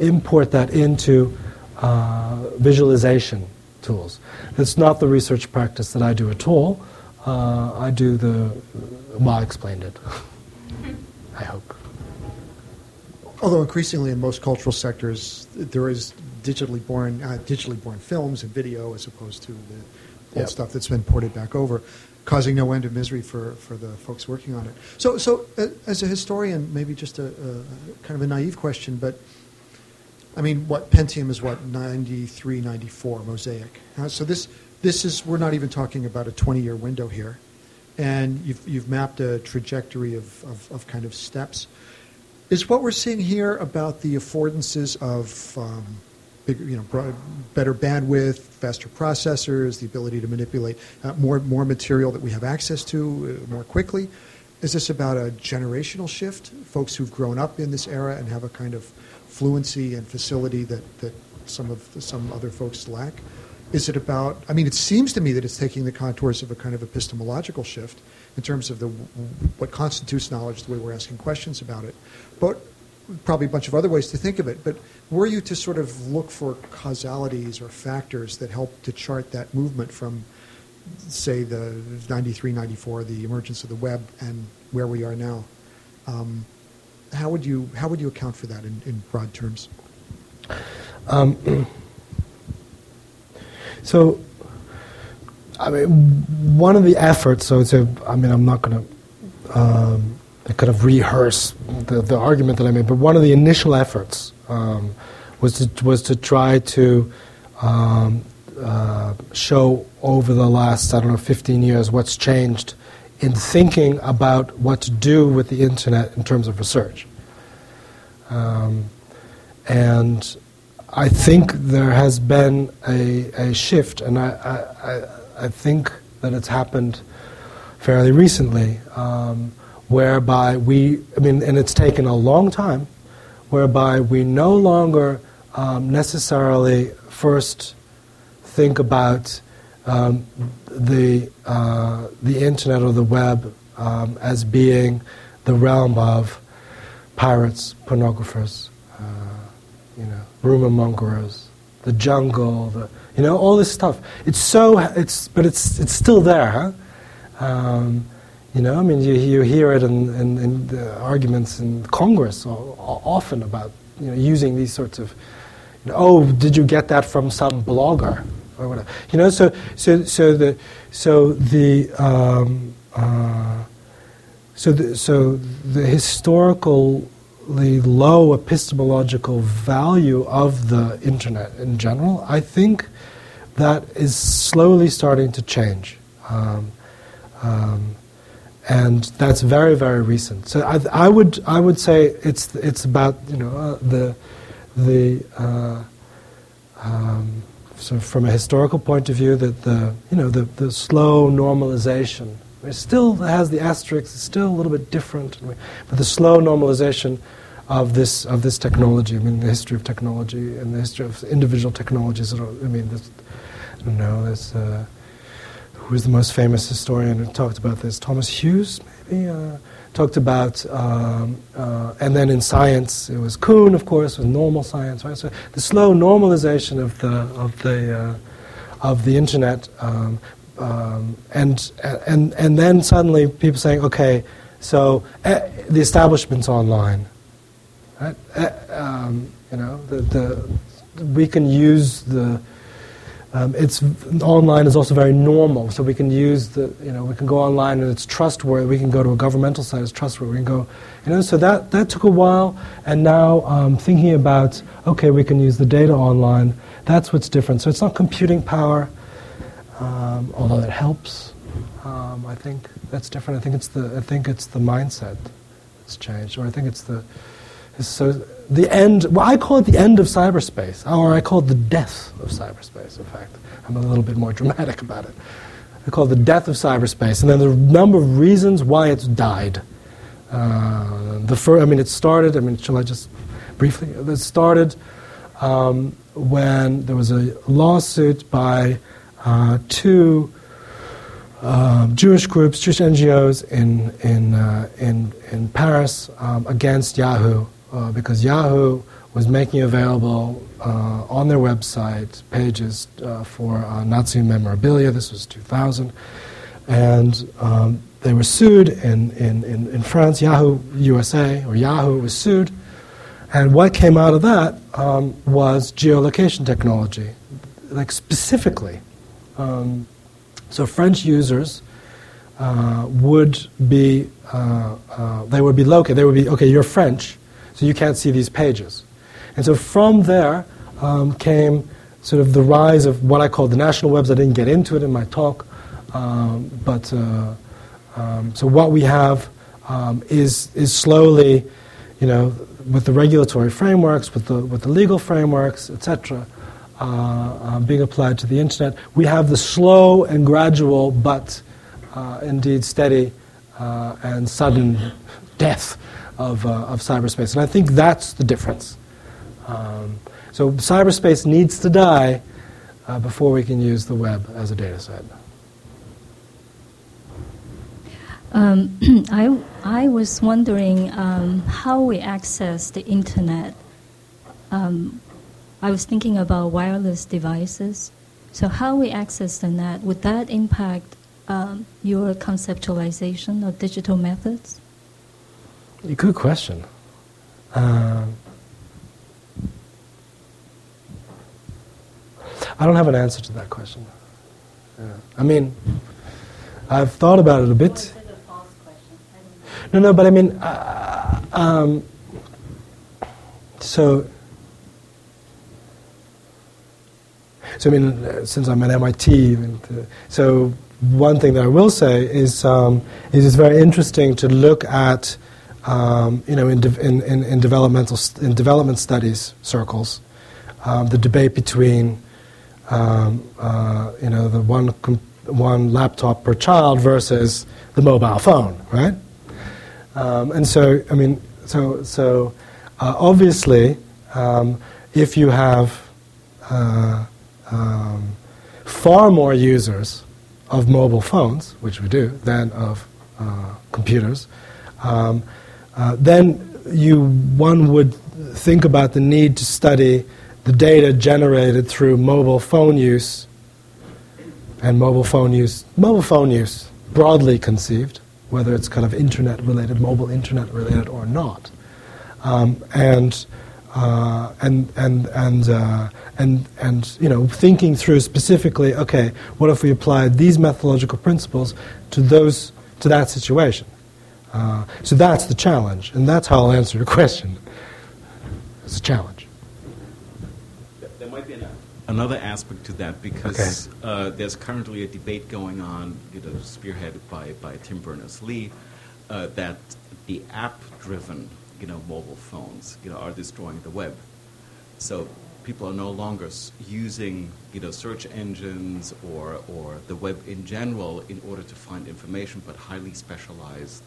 import that into uh, visualization tools. It's not the research practice that I do at all. Uh, I do the well, I explained it. [LAUGHS] I hope. Although increasingly in most cultural sectors, there is digitally born, uh, digitally born films and video as opposed to the old yep. stuff that's been ported back over, causing no end of misery for, for the folks working on it. So, so uh, as a historian, maybe just a, a, kind of a naive question, but I mean, what Pentium is what 93, 94 Mosaic. Uh, so this this is we're not even talking about a 20 year window here and you've, you've mapped a trajectory of, of, of kind of steps. is what we're seeing here about the affordances of um, bigger, you know, broad, better bandwidth, faster processors, the ability to manipulate uh, more more material that we have access to uh, more quickly. Is this about a generational shift? Folks who've grown up in this era and have a kind of fluency and facility that, that some of some other folks lack? Is it about? I mean, it seems to me that it's taking the contours of a kind of epistemological shift in terms of the what constitutes knowledge, the way we're asking questions about it. But probably a bunch of other ways to think of it. But were you to sort of look for causalities or factors that help to chart that movement from, say, the 93, 94, the emergence of the web, and where we are now? Um, how would you how would you account for that in, in broad terms? Um, [CLEARS THROAT] so, I mean, one of the efforts. So, so I mean, I'm not going to um, kind of rehearse the, the argument that I made, but one of the initial efforts um, was to was to try to um, uh, show over the last I don't know 15 years what's changed in thinking about what to do with the internet in terms of research. Um, and I think there has been a, a shift, and I, I, I think that it's happened fairly recently, um, whereby we, I mean, and it's taken a long time, whereby we no longer um, necessarily first think about um, the, uh, the internet or the web um, as being the realm of pirates, pornographers, uh, you know, rumor mongers, the jungle, the, you know, all this stuff. It's so, it's, but it's, it's still there, huh? Um, you know, I mean, you, you hear it in, in, in the arguments in Congress often about, you know, using these sorts of, you know, oh, did you get that from some blogger? Or whatever. You know, so so so the so the um, uh, so the so the historically low epistemological value of the internet in general, I think that is slowly starting to change. Um, um, and that's very, very recent. So I, I, would, I would say it's, it's about you know uh, the, the uh, um, so from a historical point of view, that the you know the, the slow normalization it still has the asterisk, it's still a little bit different, but the slow normalization of this of this technology. I mean, the history of technology and the history of individual technologies. I mean, this, I don't know. This, uh, who is the most famous historian who talked about this? Thomas Hughes, maybe. Uh, talked about, um, uh, and then in science, it was Kuhn, of course, with normal science, right? So the slow normalization of the of the uh, of the internet, um, um, and and and then suddenly people saying, okay, so uh, the establishment's online, right? Uh, um, you know, the, the we can use the um, it's online is also very normal, so we can use the you know we can go online and it's trustworthy. We can go to a governmental site; it's trustworthy. We can go, you know. So that that took a while, and now um, thinking about okay, we can use the data online. That's what's different. So it's not computing power, um, although it helps. Um, I think that's different. I think it's the I think it's the mindset that's changed, or I think it's the so the end, well, I call it the end of cyberspace, or I call it the death of cyberspace, in fact. I'm a little bit more [LAUGHS] dramatic about it. I call it the death of cyberspace, and then the number of reasons why it's died. Uh, the first, I mean, it started, I mean, shall I just briefly? It started um, when there was a lawsuit by uh, two um, Jewish groups, Jewish NGOs in, in, uh, in, in Paris um, against Yahoo uh, because Yahoo was making available uh, on their website pages uh, for uh, Nazi memorabilia. This was 2000. And um, they were sued in, in, in, in, France. Yahoo USA, or Yahoo, was sued. And what came out of that um, was geolocation technology, like specifically. Um, so French users uh, would be, uh, uh, they would be located, they would be, okay, you're French, so you can't see these pages. And so from there um, came sort of the rise of what I call the national webs. I didn't get into it in my talk, um, but uh, um, so what we have um, is is slowly you know, with the regulatory frameworks, with the, with the legal frameworks, etc., uh, uh, being applied to the internet, we have the slow and gradual, but uh, indeed steady uh, and sudden death of, uh, of cyberspace. And I think that's the difference. Um, so cyberspace needs to die uh, before we can use the web as a data set. Um, [CLEARS THROAT] I, I was wondering um, how we access the internet. Um, I was thinking about wireless devices. So, how we access the net, would that impact um, your conceptualization of digital methods? Good question. Um, I don't have an answer to that question. Yeah. I mean, I've thought about it a bit. No, no, but I mean, uh, um, so, so I mean, uh, since I'm at MIT, and, uh, so one thing that I will say is, um, is it's very interesting to look at, um, you know, in, de- in, in, in, developmental st- in development studies circles, um, the debate between, um, uh, you know, the one one laptop per child versus the mobile phone, right? Um, and so, I mean, so, so uh, obviously, um, if you have uh, um, far more users of mobile phones, which we do, than of uh, computers, uh, then you one would think about the need to study the data generated through mobile phone use and mobile phone use, mobile phone use broadly conceived, whether it's kind of internet related, mobile internet related or not. Um, and, uh, and, and, and, uh, and, and, you know, thinking through specifically, okay, what if we applied these methodological principles to, those, to that situation? Uh, so that's the challenge, and that's how I'll answer your question. It's a challenge. There might be an, another aspect to that because okay. uh, there's currently a debate going on, you know, spearheaded by, by Tim Berners-Lee, uh, that the app-driven, you know, mobile phones, you know, are destroying the web. So people are no longer using, you know, search engines or or the web in general in order to find information, but highly specialized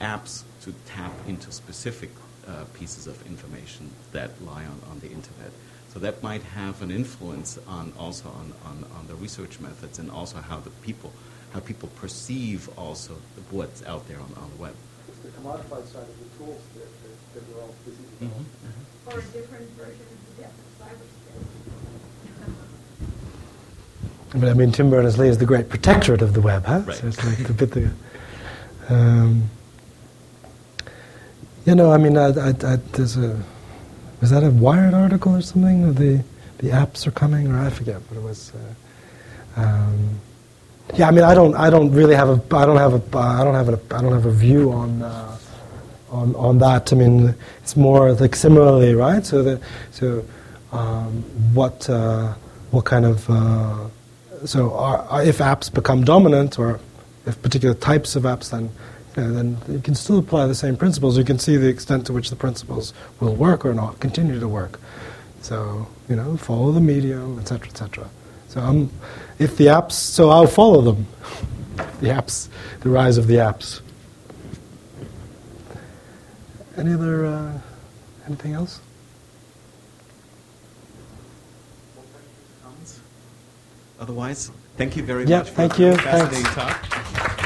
apps to tap into specific uh, pieces of information that lie on, on the internet. So that might have an influence on also on, on, on the research methods and also how the people how people perceive also what's out there on, on the web. It's the commodified side of the tools that, that, that we're all busy with. Mm-hmm. Mm-hmm. Or a different version of the death of cyberspace. But I mean, Tim Berners-Lee is the great protectorate of the web, huh? Right. So it's like the bit the. Um, you know, I mean, I, I, I, there's a was that a Wired article or something? The the apps are coming, or I forget what it was. Uh, um, yeah, I mean, I don't, I don't really have a, I don't have a, I don't have a, I don't have a view on, uh, on, on that. I mean, it's more like similarly, right? So the, so um, what, uh, what kind of, uh, so are, if apps become dominant, or if particular types of apps then and then you can still apply the same principles. You can see the extent to which the principles will work or not, continue to work. So, you know, follow the medium, etc., etc. So, I'm, if the apps, so I'll follow them. [LAUGHS] the apps, the rise of the apps. Any other, uh, anything else? Otherwise, thank you very yeah, much thank you. fascinating Thanks. talk.